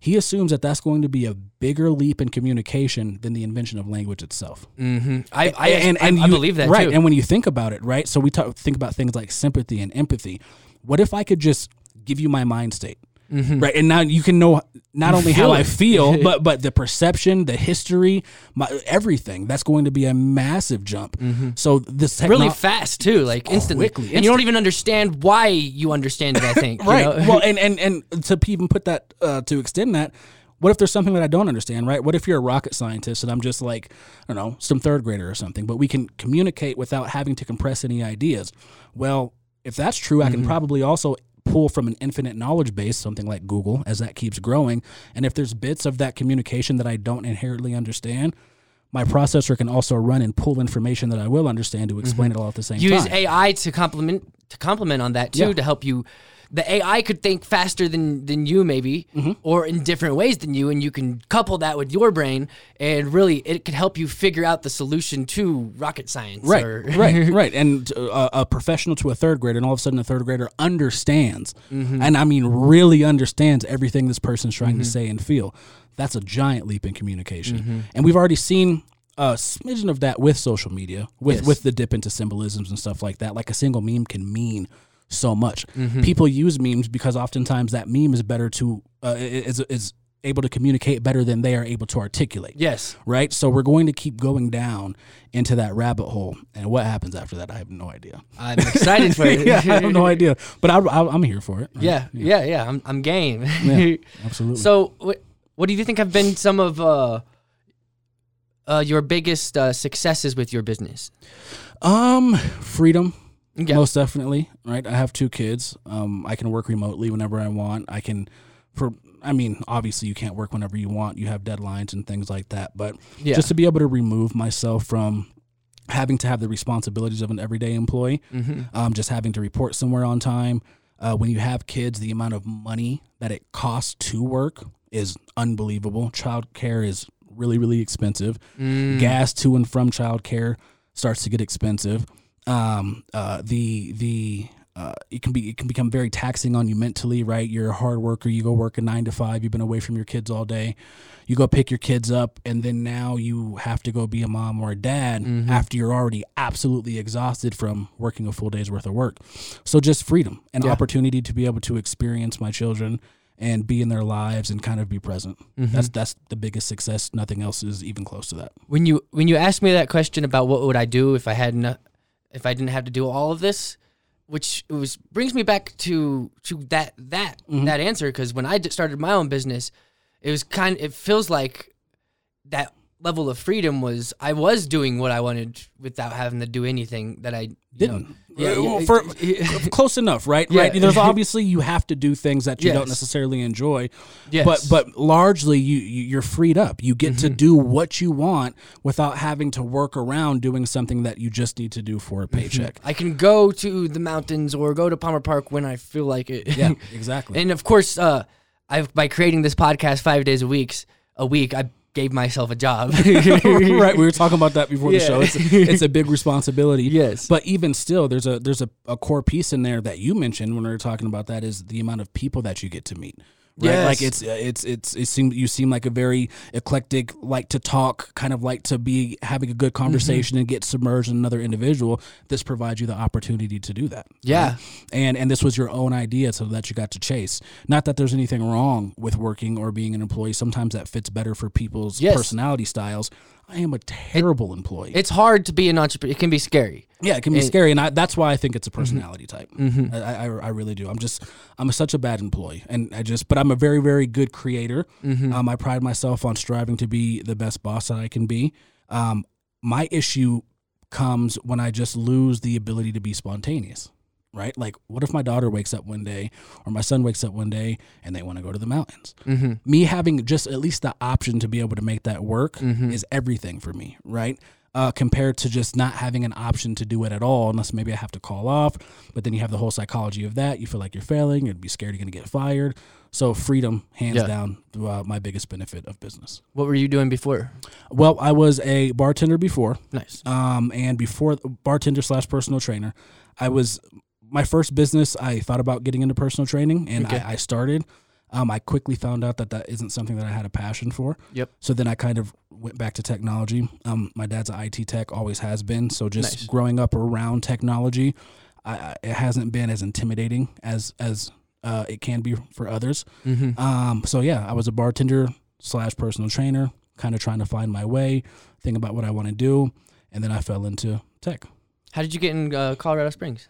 he assumes that that's going to be a bigger leap in communication than the invention of language itself Mhm. I I, and, and I, I you- believe that right too. and when you think about it right so we talk think about things like sympathy and empathy what if i could just give you my mind state Mm-hmm. right and now you can know not only how feel i feel but but the perception the history my everything that's going to be a massive jump mm-hmm. so this techno- really fast too, like oh, instantly. Quickly, and you don't even understand why you understand it. I think. you right know? well and and and to even put that uh, to extend that what if there's something that I don't understand, right? What if you're a rocket scientist and I'm just like, I don't know, some third grader or something, but we can communicate without having to compress any ideas? Well, if that's true, I can mm-hmm. probably also pull from an infinite knowledge base, something like Google, as that keeps growing. And if there's bits of that communication that I don't inherently understand, my processor can also run and pull information that I will understand to mm-hmm. explain it all at the same use time. AI to complement to complement on that too Yeah. to help you. The AI could think faster than than you maybe, Mm-hmm. or in different ways than you, and you can couple that with your brain, and really it could help you figure out the solution to rocket science. Right, or- right, right. And uh, a professional to a third grader, and all of a sudden a third grader understands, Mm-hmm. and I mean really understands everything this person's trying to say and feel. That's a giant leap in communication, Mm-hmm. and we've already seen a smidgen of that with social media, with Yes. with the dip into symbolisms and stuff like that. Like a single meme can mean so much. Mm-hmm. People use memes because oftentimes that meme is better to uh, is is able to communicate better than they are able to articulate Yes. right? So we're going to keep going down into that rabbit hole, and what happens after that, I have no idea. I'm excited for it. yeah, I have no idea, but I, I'm here for it. Yeah, yeah, yeah. I'm, I'm game. Yeah, absolutely. so, what, what do you think have been some of uh, uh, your biggest uh, successes with your business? um, freedom, Yeah. most definitely. Right, I have two kids. Um, I can work remotely whenever I want. I can, for I mean, obviously you can't work whenever you want. You have deadlines and things like that. But Yeah. just to be able to remove myself from having to have the responsibilities of an everyday employee, Mm-hmm. um, just having to report somewhere on time. Uh, when you have kids, the amount of money that it costs to work is unbelievable. Child care is really, really expensive. Mm. Gas to and from child care starts to get expensive. Um, uh, the the uh, it can be it can become very taxing on you mentally, right? You're a hard worker. You go work a nine to five. You've been away from your kids all day. You go pick your kids up, and then now you have to go be a mom or a dad after you're already absolutely exhausted from working a full day's worth of work. So just freedom and Yeah. opportunity to be able to experience my children and be in their lives and kind of be present. That's that's the biggest success. Nothing else is even close to that. when you when you asked me that question about what would I do if I hadn't if I didn't have to do all of this, which was brings me back to to that that Mm-hmm. that answer because when I d- started my own business, it was kind it feels like that level of freedom was I was doing what I wanted without having to do anything that I Didn't. know, yeah, Uh, yeah, for- close enough, right? Yeah. Right. There's obviously you have to do things that you don't necessarily enjoy, yes. but but largely you you- you're freed up. You get Mm-hmm. to do what you want without having to work around doing something that you just need to do for a paycheck. I can go to the mountains or go to Palmer Park when I feel like it. Yeah, exactly. And of course, uh, I by creating this podcast five days a week, a week, I gave myself a job. right, we were talking about that before the show. It's, it's a big responsibility. Yes. but even still, there's a there's a, a core piece in there that you mentioned when we were talking about that is the amount of people that you get to meet. Right, Yes. like it's uh, it's it's it seem you seem like a very eclectic, like to talk, kind of like to be having a good mm-hmm. conversation and get submerged in another individual. This provides you the opportunity to do that. Yeah. and and this was your own idea so that you got to chase not that there's anything wrong with working or being an employee sometimes that fits better for people's Yes. personality styles i am a terrible employee it's hard to be an entrepreneur. It can be scary. yeah it can be scary and I, that's why i think it's a Mm-hmm. personality type I, I, I really do i'm just i'm such a bad employee and i just but i'm a very very good creator Mm-hmm. um, i pride myself on striving to be the best boss that i can be um, my issue comes when i just lose the ability to be spontaneous right like what if my daughter wakes up one day or my son wakes up one day and they want to go to the mountains Mm-hmm. me having just at least the option to be able to make that work is everything for me, right? Uh, compared to just not having an option to do it at all, unless maybe I have to call off. But then you have the whole psychology of that. You feel like you're failing. You'd be scared you're going to get fired. So freedom, hands Yeah. down, uh, my biggest benefit of business. What were you doing before? Well, I was a bartender before, Nice. um, and before bartender slash personal trainer, I was my first business. I thought about getting into personal training, and Okay. I, I started. Um, I quickly found out that that isn't something that I had a passion for. Yep. So then I kind of went back to technology. Um, my dad's an IT tech, always has been. So just Nice. growing up around technology, I, I, it hasn't been as intimidating as as uh, it can be for others. Mm-hmm. Um, so yeah, I was a bartender slash personal trainer, kind of trying to find my way, think about what I want to do, and then I fell into tech. How did you get in uh, Colorado Springs?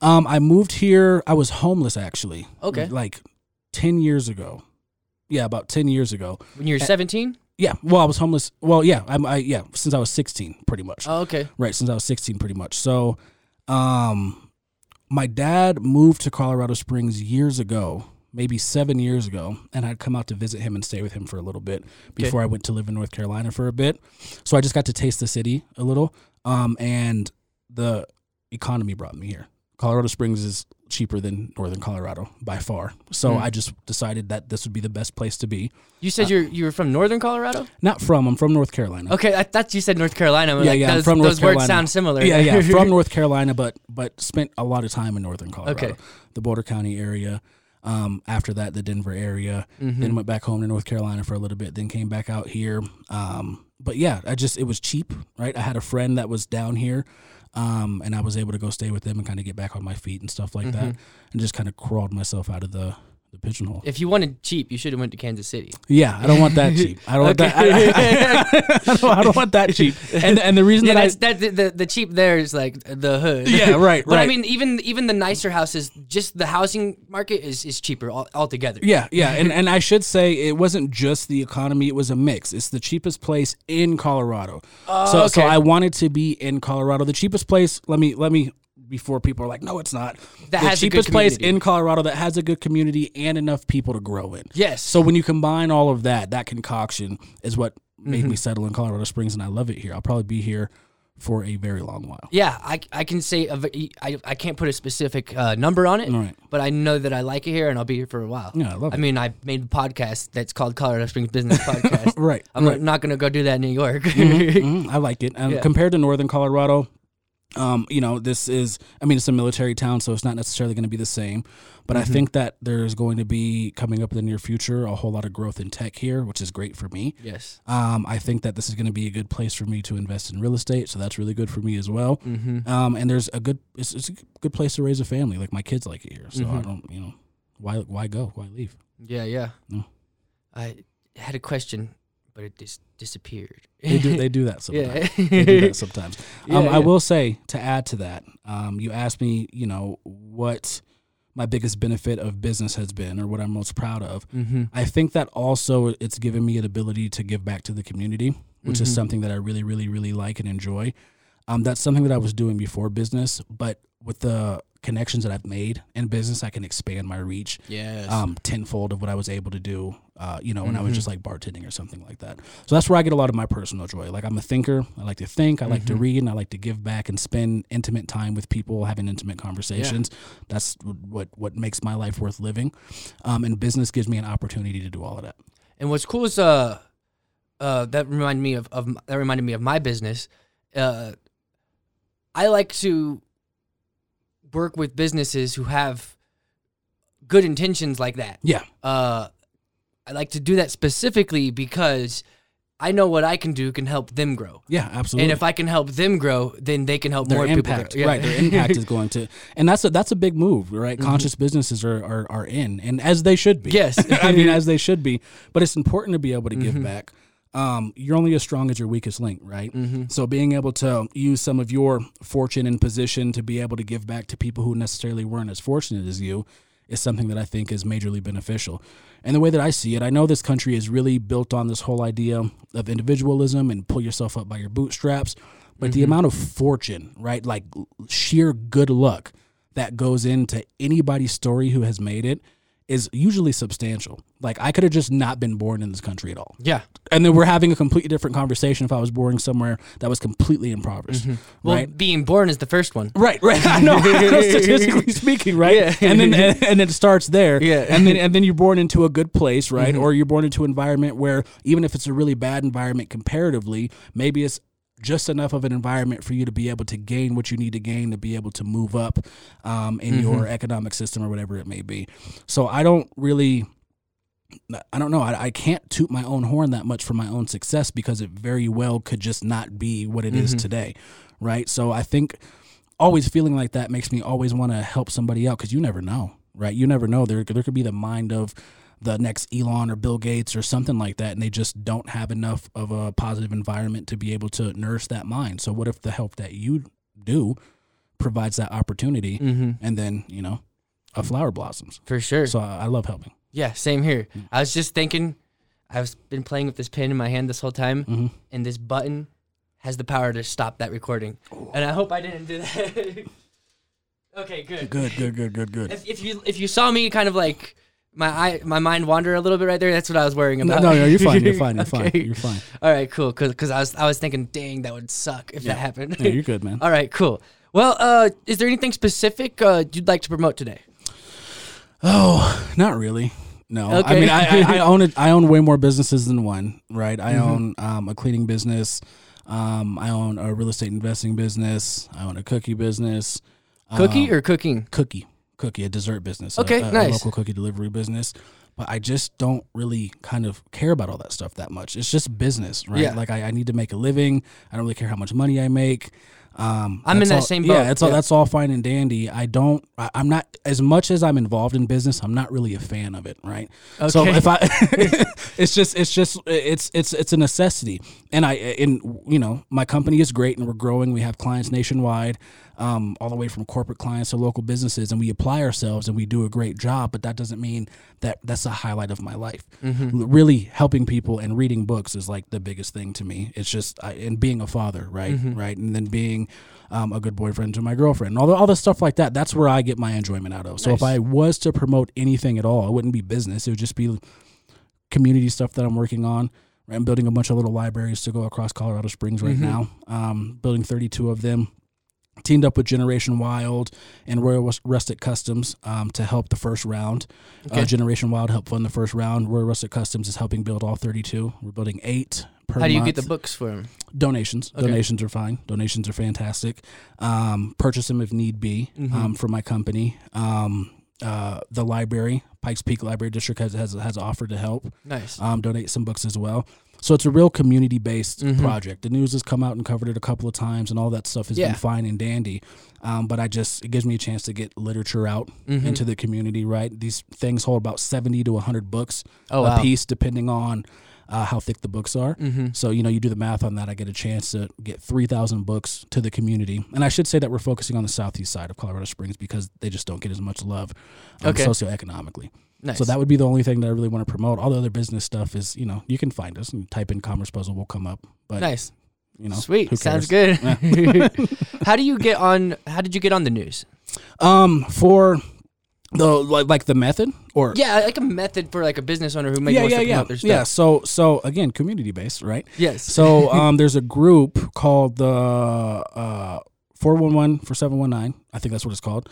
Um, I moved here. I was homeless actually. Okay. Like ten years ago. Yeah, about ten years ago. When you were 17? Yeah. Well, I was homeless. Well, yeah. I'm. I yeah. Since I was sixteen, pretty much. Oh, okay. Right. Since I was sixteen, pretty much. So, um, my dad moved to Colorado Springs years ago, maybe seven years ago, and I'd come out to visit him and stay with him for a little bit before I went to live in North Carolina for a bit. So I just got to taste the city a little. Um, and the economy brought me here. Colorado Springs is cheaper than Northern Colorado by far. So Hmm. I just decided that this would be the best place to be. You said you're you were from Northern Colorado? Not from, I'm from North Carolina. Okay, I thought you said North Carolina. I'm Yeah, like, yeah, Those, from North those words Carolina. sound similar. Yeah, yeah, from North Carolina, but but spent a lot of time in Northern Colorado. Okay. The Boulder County area. Um, after that, the Denver area. Mm-hmm. Then went back home to North Carolina for a little bit. Then came back out here. Um, but yeah, I just it was cheap, right? I had a friend that was down here, um, and I was able to go stay with them and kind of get back on my feet and stuff like Mm-hmm. that, and just kind of crawled myself out of the the pigeonhole. If you wanted cheap, you should have went to Kansas City. Yeah, I don't want that cheap. I don't want that. I, I- I don't, I don't want that cheap. And and the reason Yeah, that I that's that the, the, the cheap there is like the hood. Yeah, right, But I mean, even even the nicer houses, just the housing market is is cheaper all, altogether. Yeah, yeah, and and I should say it wasn't just the economy; it was a mix. It's the cheapest place in Colorado. Oh, so so okay. I wanted to be in Colorado. The cheapest place. Let me let me before people are like, no, it's not. That the has a good cheapest place in Colorado that has a good community and enough people to grow in. Yes. So when you combine all of that, that concoction is what made Mm-hmm. me settle in Colorado Springs, and I love it here. I'll probably be here for a very long while. Yeah, I, I can say a I, I can't put a specific uh, number on it, Right. but I know that I like it here and I'll be here for a while. Yeah, I love I it. mean, I made a podcast that's called Colorado Springs Business Podcast. Right. I'm right. not going to go do that in New York. Mhm, I like it. And Yeah. compared to Northern Colorado, um, you know, this is, I mean, it's a military town, so it's not necessarily going to be the same. But I think that there's going to be coming up in the near future a whole lot of growth in tech here, which is great for me. yes. Um, I think that this is going to be a good place for me to invest in real estate, so that's really good for me as well. Mm-hmm. Um, and there's a good, it's, it's a good place to raise a family. Like my kids like it here, so Mm-hmm. I don't, you know, why, why go, why leave? Yeah, yeah. No. I had a question, but it just disappeared. They do, they do that sometimes. yeah. they do that sometimes. Yeah, um, I will say to add to that, um, you asked me, you know, what my biggest benefit of business has been, or what I'm most proud of. mm-hmm. I think that also it's given me an ability to give back to the community, which is Mhm. something that I really, really, really like and enjoy. Um, that's something that I was doing before business, but with the connections that I've made in business, I can expand my reach Yes. um, tenfold of what I was able to do, uh, you know, when I was Mhm. just like bartending or something like that. So that's where I get a lot of my personal joy. Like I'm a thinker. I like to think. I like to Mhm. read, and I like to give back and spend intimate time with people, having intimate conversations. That's what what makes my life worth living. Um, and business gives me an opportunity to do all of that. And what's cool is uh, uh, that reminded me of, of that reminded me of my business. Uh, I like to work with businesses who have good intentions like that. Yeah. Uh, I like to do that specifically because I know what I can do can help them grow. Yeah, absolutely. And if I can help them grow, then they can help their more impact, people. grow. right? Their impact is going to, and that's a that's a big move, right? Mhm. Conscious businesses are, are are in, and as they should be. Yes. I mean as they should be. But it's important to be able to give back. Um, you're only as strong as your weakest link, right? hmm So being able to use some of your fortune and position to be able to give back to people who necessarily weren't as fortunate as you is something that I think is majorly beneficial. And the way that I see it, I know this country is really built on this whole idea of individualism and pull yourself up by your bootstraps. But the Mhm. amount of fortune, right, like sheer good luck that goes into anybody's story who has made it is usually substantial. Like I could have just not been born in this country at all Yeah. and then we're having a completely different conversation if I was born somewhere that was completely impoverished, Well, right? being born is the first one. Right, right. I know, statistically speaking, right? Yeah. And then and, and it starts there. Yeah. And then and then you're born into a good place, right? Mhm. Or you're born into an environment where even if it's a really bad environment comparatively, maybe it's just enough of an environment for you to be able to gain what you need to gain to be able to move up um, in your economic system or whatever it may be. So I don't really I don't know. I, I can't toot my own horn that much for my own success because it very well could just not be what it is Mhm. today, right? So I think always feeling like that makes me always want to help somebody out because you never know, right? You never know. There there could be the mind of the next Elon or Bill Gates or something like that, and they just don't have enough of a positive environment to be able to nurse that mind. So what if the help that you do provides that opportunity, Mm-hmm. and then you know a flower blossoms? For sure. So I I love helping. Yeah, same here. Mm. I was just thinking, I've been playing with this pen in my hand this whole time, hmm and this button has the power to stop that recording. And I hope I didn't do that. okay, good. Good, good, good, good, good. If, if you if you saw me kind of like my eye my mind wander a little bit right there, that's what I was worrying about. no, no, you're fine. You're fine. You're fine. You're fine. All right, cool. Because because I was I was thinking, dang, that would suck if Yeah. that happened. Yeah, you're good, man. All right, cool. Well, uh, is there anything specific uh, you'd like to promote today? Oh, not really. No, I mean, I, I, I own it. I own way more businesses than one, right? I Mhm. own um, a cleaning business. Um, I own a real estate investing business. I own a cookie business. Cookie Um, or cooking? cookie, cookie, a dessert business. Okay, a, a nice. local cookie delivery business. But I just don't really kind of care about all that stuff that much. It's just business, right? Yeah. Like I, I need to make a living. I don't really care how much money I make. Um, I'm in that all- same Yeah, boat, that's all. That's all fine and dandy. I don't. I, I'm not as much as I'm involved in business. I'm not really a fan of it, right? So if I, it's just, it's just, it's, it's, it's a necessity. And I, in, you know, my company is great and we're growing. We have clients nationwide, um, all the way from corporate clients to local businesses, and we apply ourselves and we do a great job. But that doesn't mean that that's a highlight of my life. Mm-hmm. Really helping people and reading books is like the biggest thing to me. It's just, I, and being a father, right, Mhm. right, and then being um, a good boyfriend to my girlfriend, and all the, all the stuff like that. That's where I get my enjoyment out of. So if I was to promote anything at all, it wouldn't be business. It would just be community stuff that I'm working on. I'm building a bunch of little libraries to go across Colorado Springs right Mhm. now. Um, building 32 of them. Teamed up with Generation Wild and Royal Rus- Rustic Customs um, to help the first round. Okay. Uh, Generation Wild helped fund the first round. Royal Rustic Customs is helping build all 32. We're building eight per How do you month get the books for them? donations Okay. donations are fine donations are fantastic um, purchase them if need be Mhm. um, for my company um, uh, the library pikes peak library district has, has, has offered to help Nice. um, donate some books as well so it's a real community based Mhm. project the news has come out and covered it a couple of times and all that stuff has Yeah. been fine and dandy um, but i just it gives me a chance to get literature out Mhm. into the community right these things hold about 70 to 100 books oh a wow. piece depending on uh, how thick the books are Mm-hmm. so, you know, you do the math on that. I get a chance to get 3,000 books to the community. And I should say that we're focusing on the southeast side of Colorado Springs because they just don't get as much love um, Okay. socioeconomically. Nice. So that would be the only thing that I really want to promote. All the other business stuff is, you know, you can find us and type in Commerce Puzzle will come up. But, nice. you know, Sweet. Sounds good. how do you get on? How did you get on the news? Um, for the like, like the method or Yeah, like a method for like a business owner who maybe yeah, wants yeah, to yeah, their stuff. yeah. So, so again, community based, right? Yes. So um, there's a group called the uh, 411 for 719. I think that's what it's called.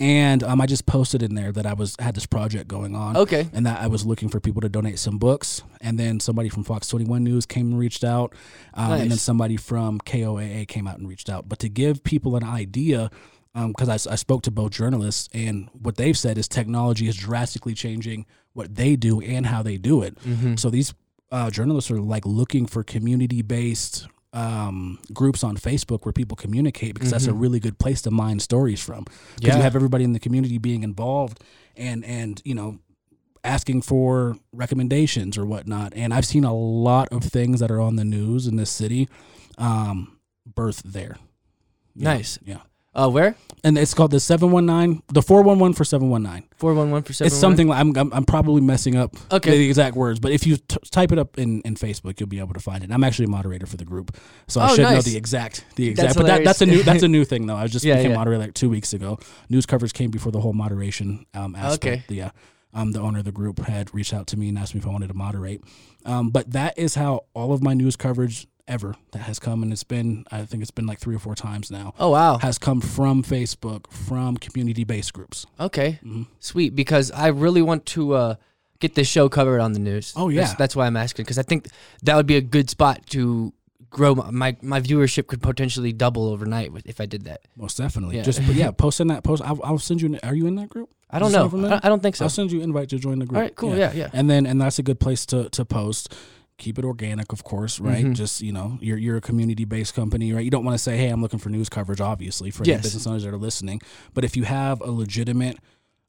And um, I just posted in there that I was had this project going on. okay. And that I was looking for people to donate some books, and then somebody from Fox 21 News came and reached out, um, and then somebody from KOAA came out and reached out. But to give people an idea, because I spoke to both journalists, and what they've said is technology is drastically changing what they do and how they do it. Mm-hmm. So these uh, journalists are like looking for community based um, groups on Facebook where people communicate because that's a really good place to mine stories from. Because Mm-hmm. Yeah. you have everybody in the community being involved and and you know asking for recommendations or whatnot. And I've seen a lot of things that are on the news in this city um, birth there. Nice. Yeah. Uh, where? And it's called the 719, the 411 for 719. Four one one for 719. It's something like I'm, I'm I'm probably messing up Okay. the exact words, but if you t- type it up in, in Facebook, you'll be able to find it. I'm actually a moderator for the group, so I Oh, should know the exact the That's exact. but that, that's a new that's a new thing though. I just Yeah, became yeah. moderator like two weeks ago. News coverage came before the whole moderation um, aspect. Okay. Yeah, um, the owner of the group had reached out to me and asked me if I wanted to moderate. Um, but that is how all of my news coverage ever that has come, and it's been I think it's been like three or four times now. Oh wow. Has come from Facebook, from community based groups. Okay. Mhm. Sweet. Because I really want to uh, get this show covered on the news. Oh, yeah. that's why I'm asking because I think that would be a good spot to grow my my, viewership could potentially double overnight if I did that. Most definitely. Yeah. Just yeah, post in that post. I'll, I'll send you. An, are you in that group? I don't Is know. over there? I, I don't think so. I'll send you an invite to join the group. All right. Cool. Yeah. Yeah. And then and that's a good place to to post. Keep it organic, of course, right? Mhm. Just you know, you're you're a community based company, right? You don't want to say, "Hey, I'm looking for news coverage," obviously, for Yes. business owners that are listening. But if you have a legitimate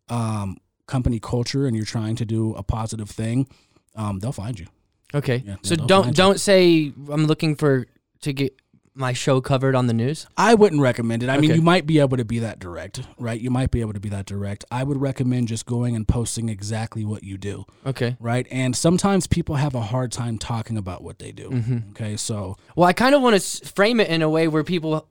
um, company culture and you're trying to do a positive thing, um, they'll find you. Okay. Yeah, so they'll don't you. don't say I'm looking for to get my show covered on the news. I wouldn't recommend it. I mean, Okay. you might be able to be that direct, right? You might be able to be that direct. I would recommend just going and posting exactly what you do. Okay. right? And sometimes people have a hard time talking about what they do. Mm-hmm. Okay, so Well, I kind of want to frame it in a way where people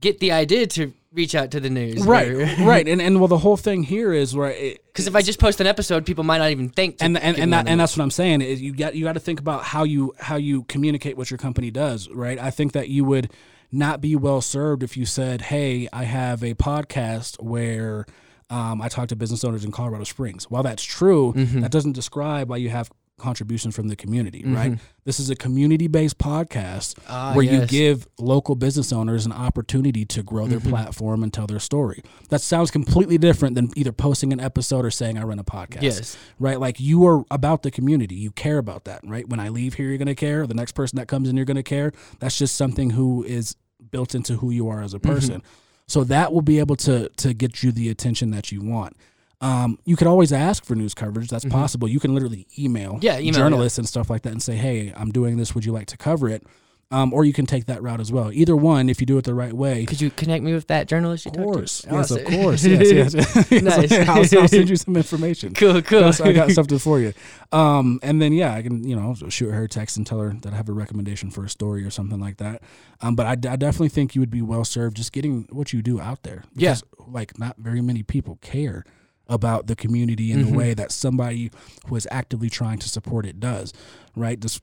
get the idea to reach out to the news. right, right, and and well, the whole thing here is right. Because if I just post an episode, people might not even think. And and and that and that's what I'm saying is you got you got to think about how you how you communicate what your company does, right? I think that you would not be well served if you said, "Hey, I have a podcast where." Um, I talk to business owners in Colorado Springs. While that's true, Mm-hmm. that doesn't describe why you have contributions from the community, right? This is a community-based podcast Ah, where you give local business owners an opportunity to grow their Mm-hmm. platform and tell their story. That sounds completely different than either posting an episode or saying I run a podcast. Yes. Right? Like you are about the community. You care about that, right? When I leave here, you're going to care. The next person that comes in, you're going to care. That's just something who is built into who you are as a Mm-hmm. person. So that will be able to to get you the attention that you want. Um, you could always ask for news coverage. That's possible. You can literally email, Mm-hmm. Yeah, email, yeah. journalists and stuff like that and say, "Hey, I'm doing this. Would you like to cover it?" um, or you can take that route as well. Either one, if you do it the right way. Could you connect me with that journalist? You Of talked to? course, Oh, yes, of course, yes, yes. yes. Nice. I'll, I'll send you some information. Cool, cool. Yes, I got something for you. Um, and then yeah, I can you know shoot her a text and tell her that I have a recommendation for a story or something like that. Um, but I, I definitely think you would be well served just getting what you do out there. Yeah. Because, like not very many people care about the community in Mhm. the way that somebody who is actively trying to support it does. Right. This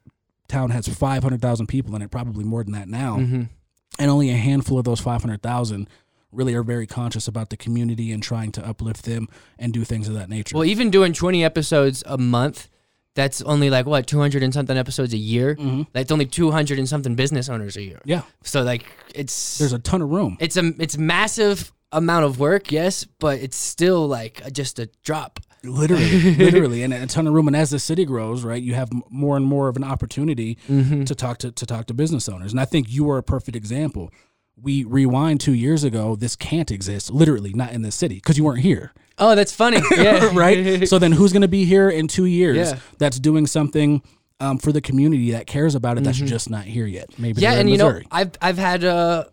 town has five hundred thousand people in it, probably more than that now hmm and only a handful of those 500,000 really are very conscious about the community and trying to uplift them and do things of that nature. Well, even doing 20 episodes a month, that's only like what 200 and something episodes a year. hmm That's only 200 and something business owners a year. Yeah, So like it's there's a ton of room. it's a it's massive amount of work, yes, but it's still like just a drop. literally, literally, and a ton of room. And as the city grows, right, you have more and more of an opportunity Mm-hmm. to talk to, to talk to business owners. And I think you are a perfect example. We rewind two years ago. This can't exist, literally, not in the city because you weren't here. Oh, that's funny. Yeah. right? so then who's going to be here in two years Yeah. that's doing something um, for the community that cares about it that's Mhm. just not here yet? Maybe yeah, and you know, I've I've had uh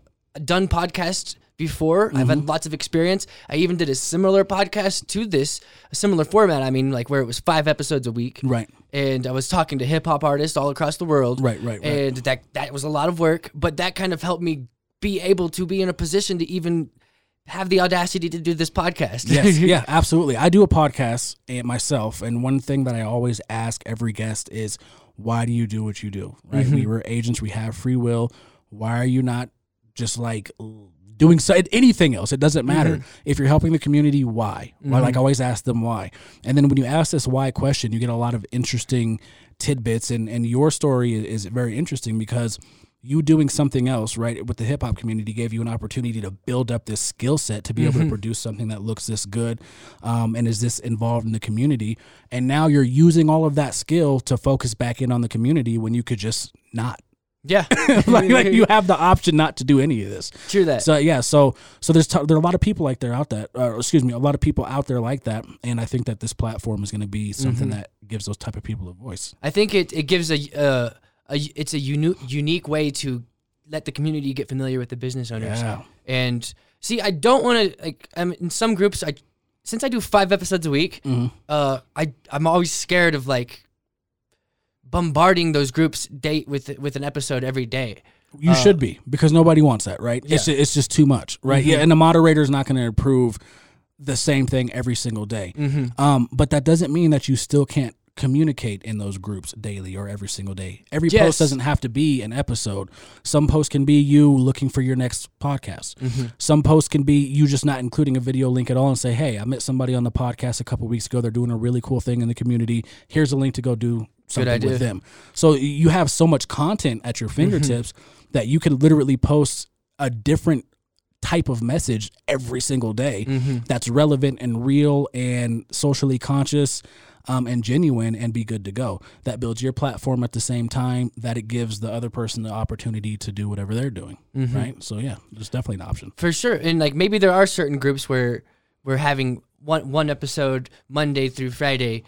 done podcasts before. I've Mm-hmm. had lots of experience. I even did a similar podcast to this, a similar format. I mean, like where it was five episodes a week, right, and I was talking to hip hop artists all across the world. right, right, right. and that that was a lot of work but that kind of helped me be able to be in a position to even have the audacity to do this podcast yes, yeah, absolutely. I do a podcast and myself, and one thing that I always ask every guest is, "Why do you do what you do?" Right? Mm-hmm. We were agents. We have free will. Why are you not just like doing so, anything else? It doesn't matter Mm-hmm. if you're helping the community. Why? Why? Like I always ask them why, and then when you ask this why question, you get a lot of interesting tidbits, and and your story is, very interesting because you doing something else right with the hip hop community gave you an opportunity to build up this skill set to be able to produce something that looks this good um, and is this involved in the community and now you're using all of that skill to focus back in on the community when you could just not yeah. Like, like you have the option not to do any of this. True that. So yeah so so there's t- there are a lot of people like there out that uh, excuse me a lot of people out there like that and i think that this platform is going to be something that gives those type of people a voice. I think it, it gives a, uh, a it's a uni- unique way to let the community get familiar with the business owners. Yeah. And see i don't want to like i'm in some groups i since i do five episodes a week Mhm. uh i i'm always scared of like bombarding those groups date with with an episode every day You Uh, should be because nobody wants that, right? It's Yeah. just, it's just too much, right? Yeah, and the moderator is not going to approve the same thing every single day. mm-hmm. Um, but that doesn't mean that you still can't communicate in those groups daily or every single day. Every Yes. post doesn't have to be an episode. Some posts can be you looking for your next podcast. Mm-hmm. Some posts can be you just not including a video link at all and say, "Hey, I met somebody on the podcast a couple weeks ago. They're doing a really cool thing in the community. Here's a link to go do something with them." So you have so much content at your fingertips that you can literally post a different type of message every single day Mm-hmm. that's relevant and real and socially conscious um, and genuine and be good to go. That builds your platform at the same time that it gives the other person the opportunity to do whatever they're doing. Mm-hmm. Right. So yeah, there's definitely an option. for sure and like maybe there are certain groups where we're having one one episode monday through friday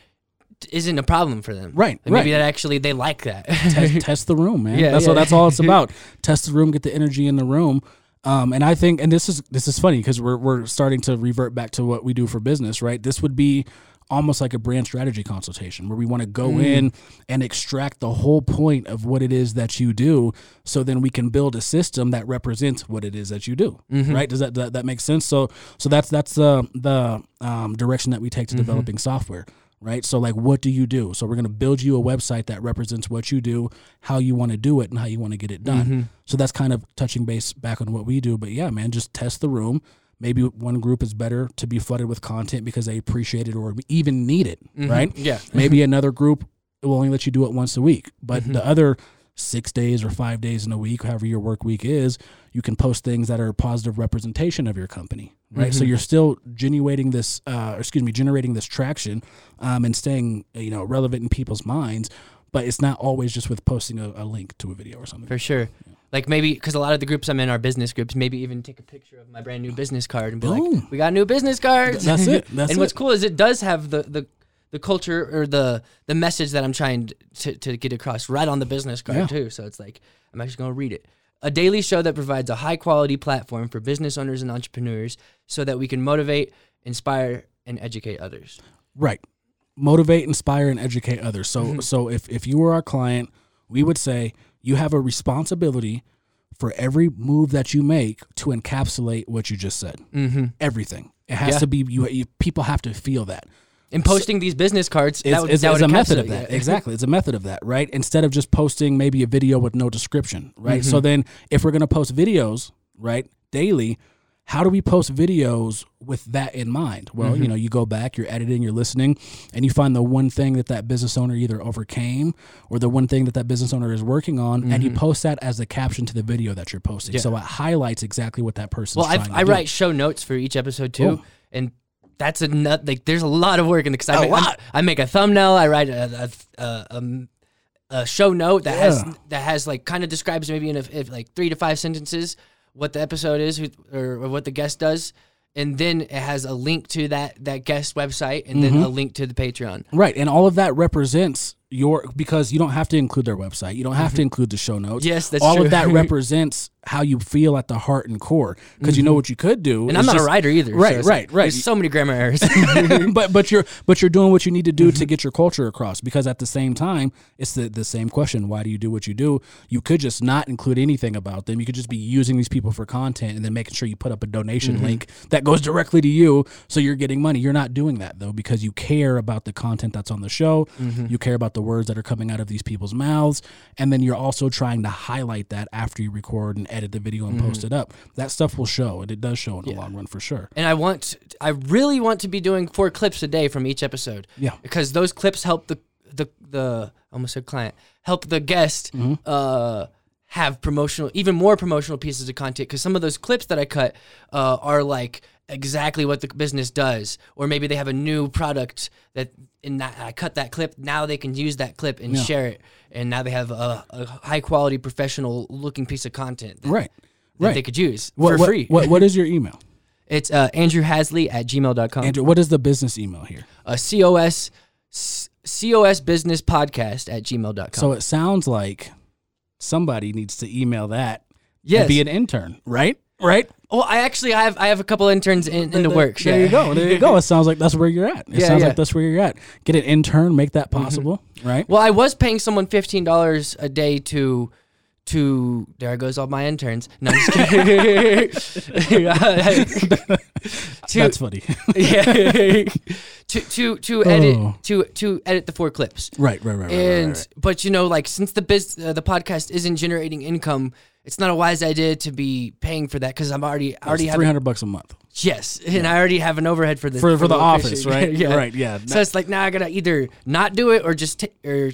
isn't a problem for them Right, And maybe right. that actually they like that test, test the room, man. Yeah, that's yeah. what that's all it's about. test the room, get the energy in the room. Um, and I think, and this is this is funny because we're we're starting to revert back to what we do for business, right? This would be almost like a brand strategy consultation where we want to go Mm. in and extract the whole point of what it is that you do, so then we can build a system that represents what it is that you do, Mm-hmm. right? Does that, that that make sense? So so that's that's the the um, direction that we take to Mm-hmm. developing software right? So, like, what do you do? So, we're going to build you a website that represents what you do, how you want to do it, and how you want to get it done. Mm-hmm. So, that's kind of touching base back on what we do. But yeah, man, just test the room. Maybe one group is better to be flooded with content because they appreciate it or even need it, right? Mm-hmm. yeah Maybe another group will only let you do it once a week, but Mm-hmm. the other six days or five days in a week, however your work week is, you can post things that are positive representation of your company, right? So Mhm. you're still generating this, uh, or excuse me, generating this traction um, and staying, you know, relevant in people's minds. But it's not always just with posting a, a link to a video or something. for sure like maybe because a lot of the groups i'm in are business groups maybe even take a picture of my brand new business card and be Boom. like we got new business cards That's it. That's and what's it. cool is it does have the the the culture or the the message that I'm trying to, to get across right on the business card Yeah. too. So it's like I'm actually going to read it. A daily show that provides a high quality platform for business owners and entrepreneurs so that we can motivate, inspire, and educate others. Right. Motivate, inspire, and educate others. So Mm-hmm. so if, if you were our client, we would say you have a responsibility for every move that you make to encapsulate what you just said. Mm-hmm. Everything. It has Yeah. to be you, you people have to feel that. And posting these business cards, that would, that a method of that. it. Exactly. It's a method of that, right? Instead of just posting maybe a video with no description, right? Mm-hmm. So then if we're going to post videos, right, daily, how do we post videos with that in mind? Well, Mm-hmm. you know, you go back, you're editing, you're listening, and you find the one thing that that business owner either overcame or the one thing that that business owner is working on, and you post that as the caption to the video that you're posting. Mm-hmm. Yeah. So it highlights exactly what that person. Well, I, write show notes for each episode too, Oh. and that's a nut. Like, there's a lot of work in because I, A make- I'm- lot. I make a thumbnail. I write a a, a, um, a show note that has that has like kind of describes maybe in a, if, like three to five sentences what the episode is who, or, or what the guest does, and then it has a link to that that guest website, and Mm-hmm. then a link to the Patreon. Right, and all of that represents your because you don't have to include their website. You don't have to include the show notes. Mm-hmm. Yes, that's all true. of that represents how you feel at the heart and core. Because you know what you could do, Mm-hmm. And I'm not just- a writer either. Right, it's right, right. There's so many grammar errors. but but you're but you're doing what you need to do Mm-hmm. to get your culture across. Because at the same time, it's the the same question: Why do you do what you do? You could just not include anything about them. You could just be using these people for content and then making sure you put up a donation Mm-hmm. link that goes directly to you, so you're getting money. You're not doing that though because you care about the content that's on the show. Mm-hmm. You care about the words that are coming out of these people's mouths, and then you're also trying to highlight that after you record and edit the video and post Mm-hmm. it up. That stuff will show, and it does show in the long run for sure. and I want, I really want to be doing four clips a day from each episode. Yeah. because those clips help the the the I almost said client help the guest Mm-hmm. uh have promotional even more promotional pieces of content because some of those clips that I cut uh, are like exactly what the business does or maybe they have a new product that in that I cut that clip now they can use that clip and Yeah. share it and now they have a, a high quality professional looking piece of content that, Right. that Right. they could use What, for what- free What, what is your email? it's uh, Andrew Hasley at gmail.com Andrew, what is the business email here? a COS COS business podcast at gmail.com. So it sounds like somebody needs to email that yes. and be an intern, right? Right? Well, I actually have I have a couple interns in, in the works. There yeah. you go. There you go. It sounds like that's where you're at. It Yeah, sounds yeah. like that's where you're at. Get an intern, make that mm-hmm. possible, right? Well, I was paying someone fifteen dollars a day to to there goes all my interns. No, I'm just kidding. to, That's funny. yeah, to to to edit Oh. to to edit the four clips. right, right, right, right, right, and right. but you know like since the biz uh, the podcast isn't generating income it's not a wise idea to be paying for that because i'm already I already have three hundred bucks a month yes and i already have an overhead for the for for the location. office, right? yeah right, yeah. so it's like now i gotta either not do it or just t- or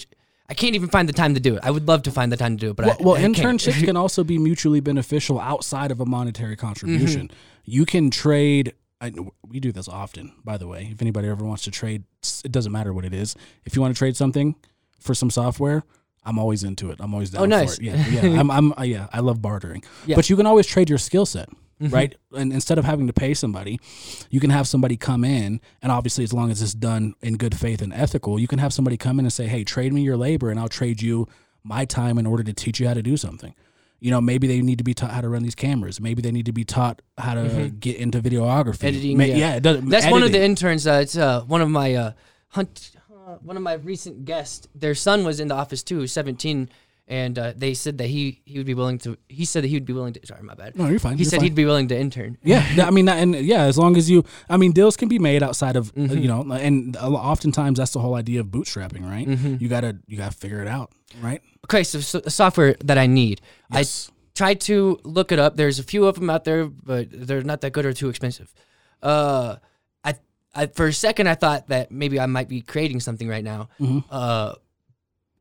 i can't even find the time to do it i would love to find the time to do it but well, I, well I internships can also be mutually beneficial outside of a monetary contribution. Mm-hmm. You can trade. I, we do this often, by the way. If anybody ever wants to trade, it doesn't matter what it is. If you want to trade something for some software, I'm always into it. I'm always down Oh, nice. for it. Yeah, yeah. I'm, I'm, uh, yeah. I love bartering. Yeah. But you can always trade your skill set, right? And instead of having to pay somebody, you can have somebody come in, and obviously, as long as it's done in good faith and ethical, you can have somebody come in and say, "Hey, trade me your labor, and I'll trade you my time in order to teach you how to do something." You know, maybe they need to be taught how to run these cameras. Maybe they need to be taught how to get into videography, Mm-hmm. Editing, Ma- yeah. it doesn't. that's one of the interns uh, it's uh, one of my uh, hunt uh, one of my recent guests their son was in the office too who's 17 and uh, they said that he he would be willing to he said that he would be willing to sorry my bad No, you're fine. he you're said fine. he'd be willing to intern Yeah, I mean, and yeah, as long as you, I mean, deals can be made outside of uh, Mm-hmm. you know, and oftentimes that's the whole idea of bootstrapping, right? Mm-hmm. You gotta you gotta figure it out, right? okay so, so the software that i need Yes. i tried to look it up there's a few of them out there but they're not that good or too expensive uh i I, for a second, I thought that maybe I might be creating something right now, Mhm. uh,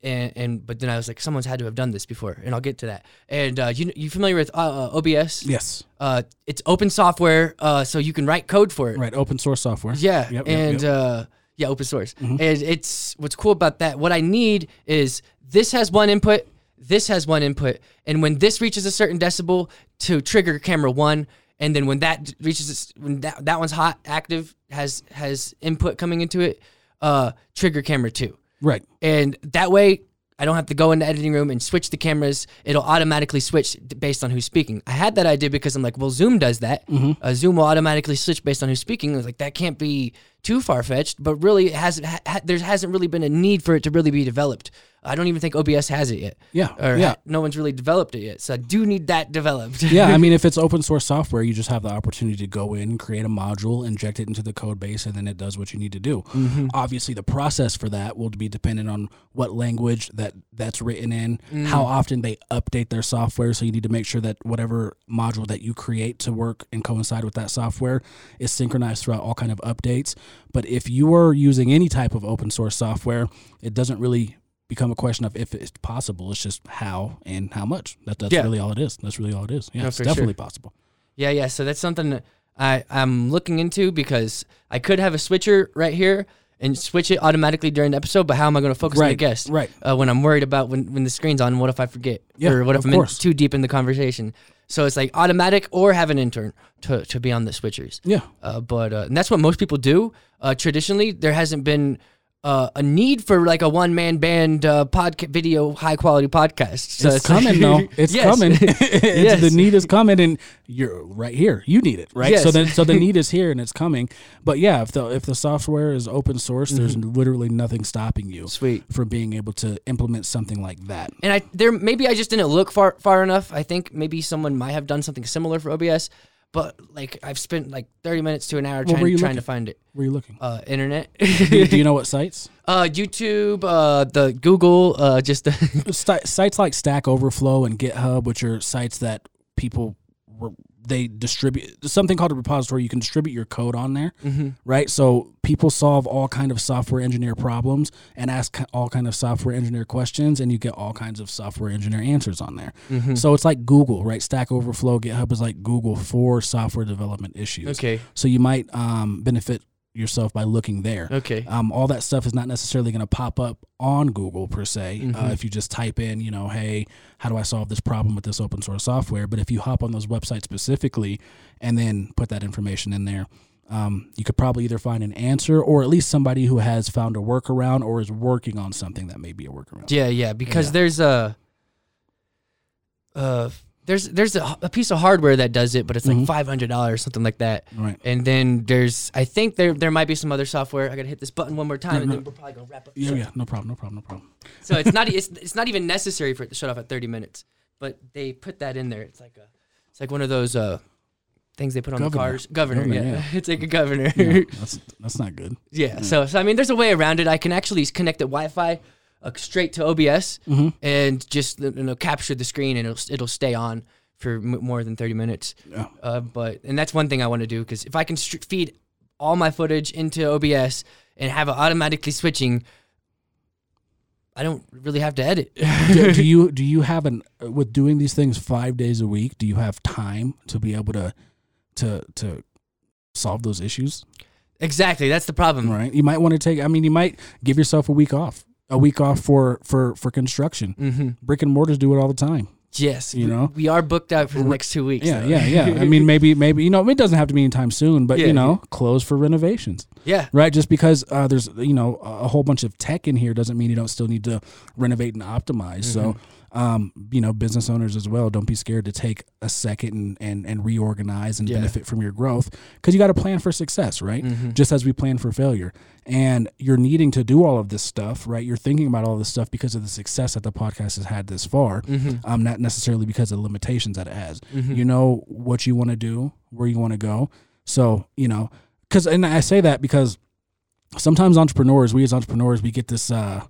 and and but then I was like, someone's had to have done this before, and I'll get to that. And uh, you you familiar with uh, uh, OBS? Yes, Uh, it's open software, uh, so you can write code for it. right. Open source software. Yeah, Yep, yep, and yep. Uh, yeah, open source. Mhm. And it's what's cool about that. What I need is this has one input, this has one input, and when this reaches a certain decibel to trigger camera one, and then when that reaches when that that one's hot active has has input coming into it. uh, trigger camera too. Right. And that way, I don't have to go in the editing room and switch the cameras. It'll automatically switch based on who's speaking. I had that idea because I'm like, well, Zoom does that. Uh, Zoom will automatically switch based on who's speaking. I was like, that can't be too far fetched, but really, it hasn't. Ha- ha- there hasn't really been a need for it to really be developed. I don't even think OBS has it yet. Yeah, Or yeah. no one's really developed it yet. So I do need that developed. yeah, I mean, if it's open source software, you just have the opportunity to go in, create a module, inject it into the code base, and then it does what you need to do. Mm-hmm. Obviously, the process for that will be dependent on what language that that's written in, mm. how often they update their software. So you need to make sure that whatever module that you create to work and coincide with that software is synchronized throughout all kind of updates. But if you are using any type of open source software, it doesn't really become a question of if it's possible. It's just how and how much. That, that's Yeah. really all it is. That's really all it is. Yeah, No, it's for sure. definitely possible. Yeah, yeah. So that's something that I, I'm looking into because I could have a switcher right here and switch it automatically during the episode, but how am I going to focus on the Right, guest? right. Uh, when I'm worried about when, when the screen's on, what if I forget? Yeah, or what if I'm in, too deep in the conversation? So it's like automatic or have an intern to, to be on the switchers. Yeah. Uh, but uh, and that's what most people do. Uh, traditionally, there hasn't been uh, a need for like a one man band uh, podcast, video, high quality podcast. So it's coming though. It's Yes. coming. It's- Yes. The need is coming, and you're right here. You need it, right? So Yes. then, so the need is here, and it's coming. But yeah, if the if the software is open source, there's literally nothing stopping you Mm-hmm. Sweet. from being able to implement something like that. And I there maybe I just didn't look far far enough. I think maybe someone might have done something similar for OBS, but like I've spent like thirty minutes to an hour were trying you trying to looking? find it. Where are you looking? Uh, internet, do, you, do you know what sites? uh, YouTube, uh, the Google, uh, just the Sti- sites like Stack Overflow and GitHub, which are sites that people re- they distribute something called a repository. You can distribute your code on there, right? So people solve all kind of software engineer problems and ask all kind of software engineer questions, and you get all kinds of software engineer answers on there. So it's like Google, right? Stack Overflow, GitHub is like Google for software development issues. okay, So you might um, benefit yourself by looking there. okay, Um, all that stuff is not necessarily going to pop up on Google per se. Mm-hmm. Uh, if you just type in, you know, hey, how do I solve this problem with this open source software? But if you hop on those websites specifically and then put that information in there, um, you could probably either find an answer or at least somebody who has found a workaround or is working on something that may be a workaround. yeah, yeah, because Yeah. there's a uh, there's there's a, a piece of hardware that does it, but it's like Mhm. five hundred dollars, something like that. Right. And then there's, I think there there might be some other software. I gotta hit this button one more time, and no. then we're probably gonna wrap up. Yeah, yeah, no problem, no problem, no problem. So it's not it's, it's not even necessary for it to shut off at 30 minutes, but they put that in there. It's like a it's like one of those uh things they put on the cars. Governor, Governor, yeah. yeah. it's like a governor. Yeah, Yeah. that's that's not good. Yeah. So so I mean, there's a way around it. I can actually connect the Wi-Fi uh, straight to OBS Mm-hmm. and just you know capture the screen, and it'll it'll stay on for m- more than 30 minutes. Yeah. Uh, but and that's one thing I want to do because if I can str- feed all my footage into OBS and have it automatically switching. I don't really have to edit. do, do you do you have an with doing these things five days a week? Do you have time to be able to to to solve those issues? Exactly, that's the problem. Right. You might want to take. I mean, you might give yourself a week off. A week off for for for construction. Mm-hmm. Brick and mortars do it all the time. Yes, You know? we are booked out for the next two weeks. Yeah, though. yeah, yeah. I mean, maybe maybe you know it doesn't have to be anytime soon, but Yeah, you know, close for renovations. yeah, Right, just because uh, there's you know a a whole bunch of tech in here doesn't mean you don't still need to renovate and optimize. So, um, you know, business owners as well, don't be scared to take a second and and, and reorganize and Yeah. benefit from your growth because you got to plan for success, right? Just as we plan for failure, and you're needing to do all of this stuff, right? You're thinking about all this stuff because of the success that the podcast has had this far, um, not necessarily because of the limitations that it has. You know what you want to do, where you want to go. So you know, because and I say that because sometimes entrepreneurs, we as entrepreneurs, we get this uh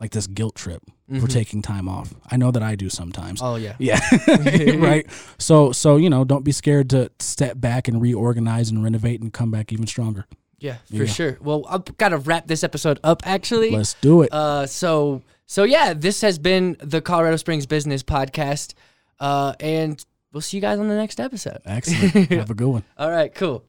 like this guilt trip for taking time off. I know that I do sometimes. Oh yeah. Yeah. right. So so you know, don't be scared to step back and reorganize and renovate and come back even stronger. Yeah, for Yeah. sure. Well, I've got to wrap this episode up actually. Let's do it. Uh, so so yeah, this has been the Colorado Springs Business Podcast, uh, and we'll see you guys on the next episode. Excellent. Have a good one. All right, cool.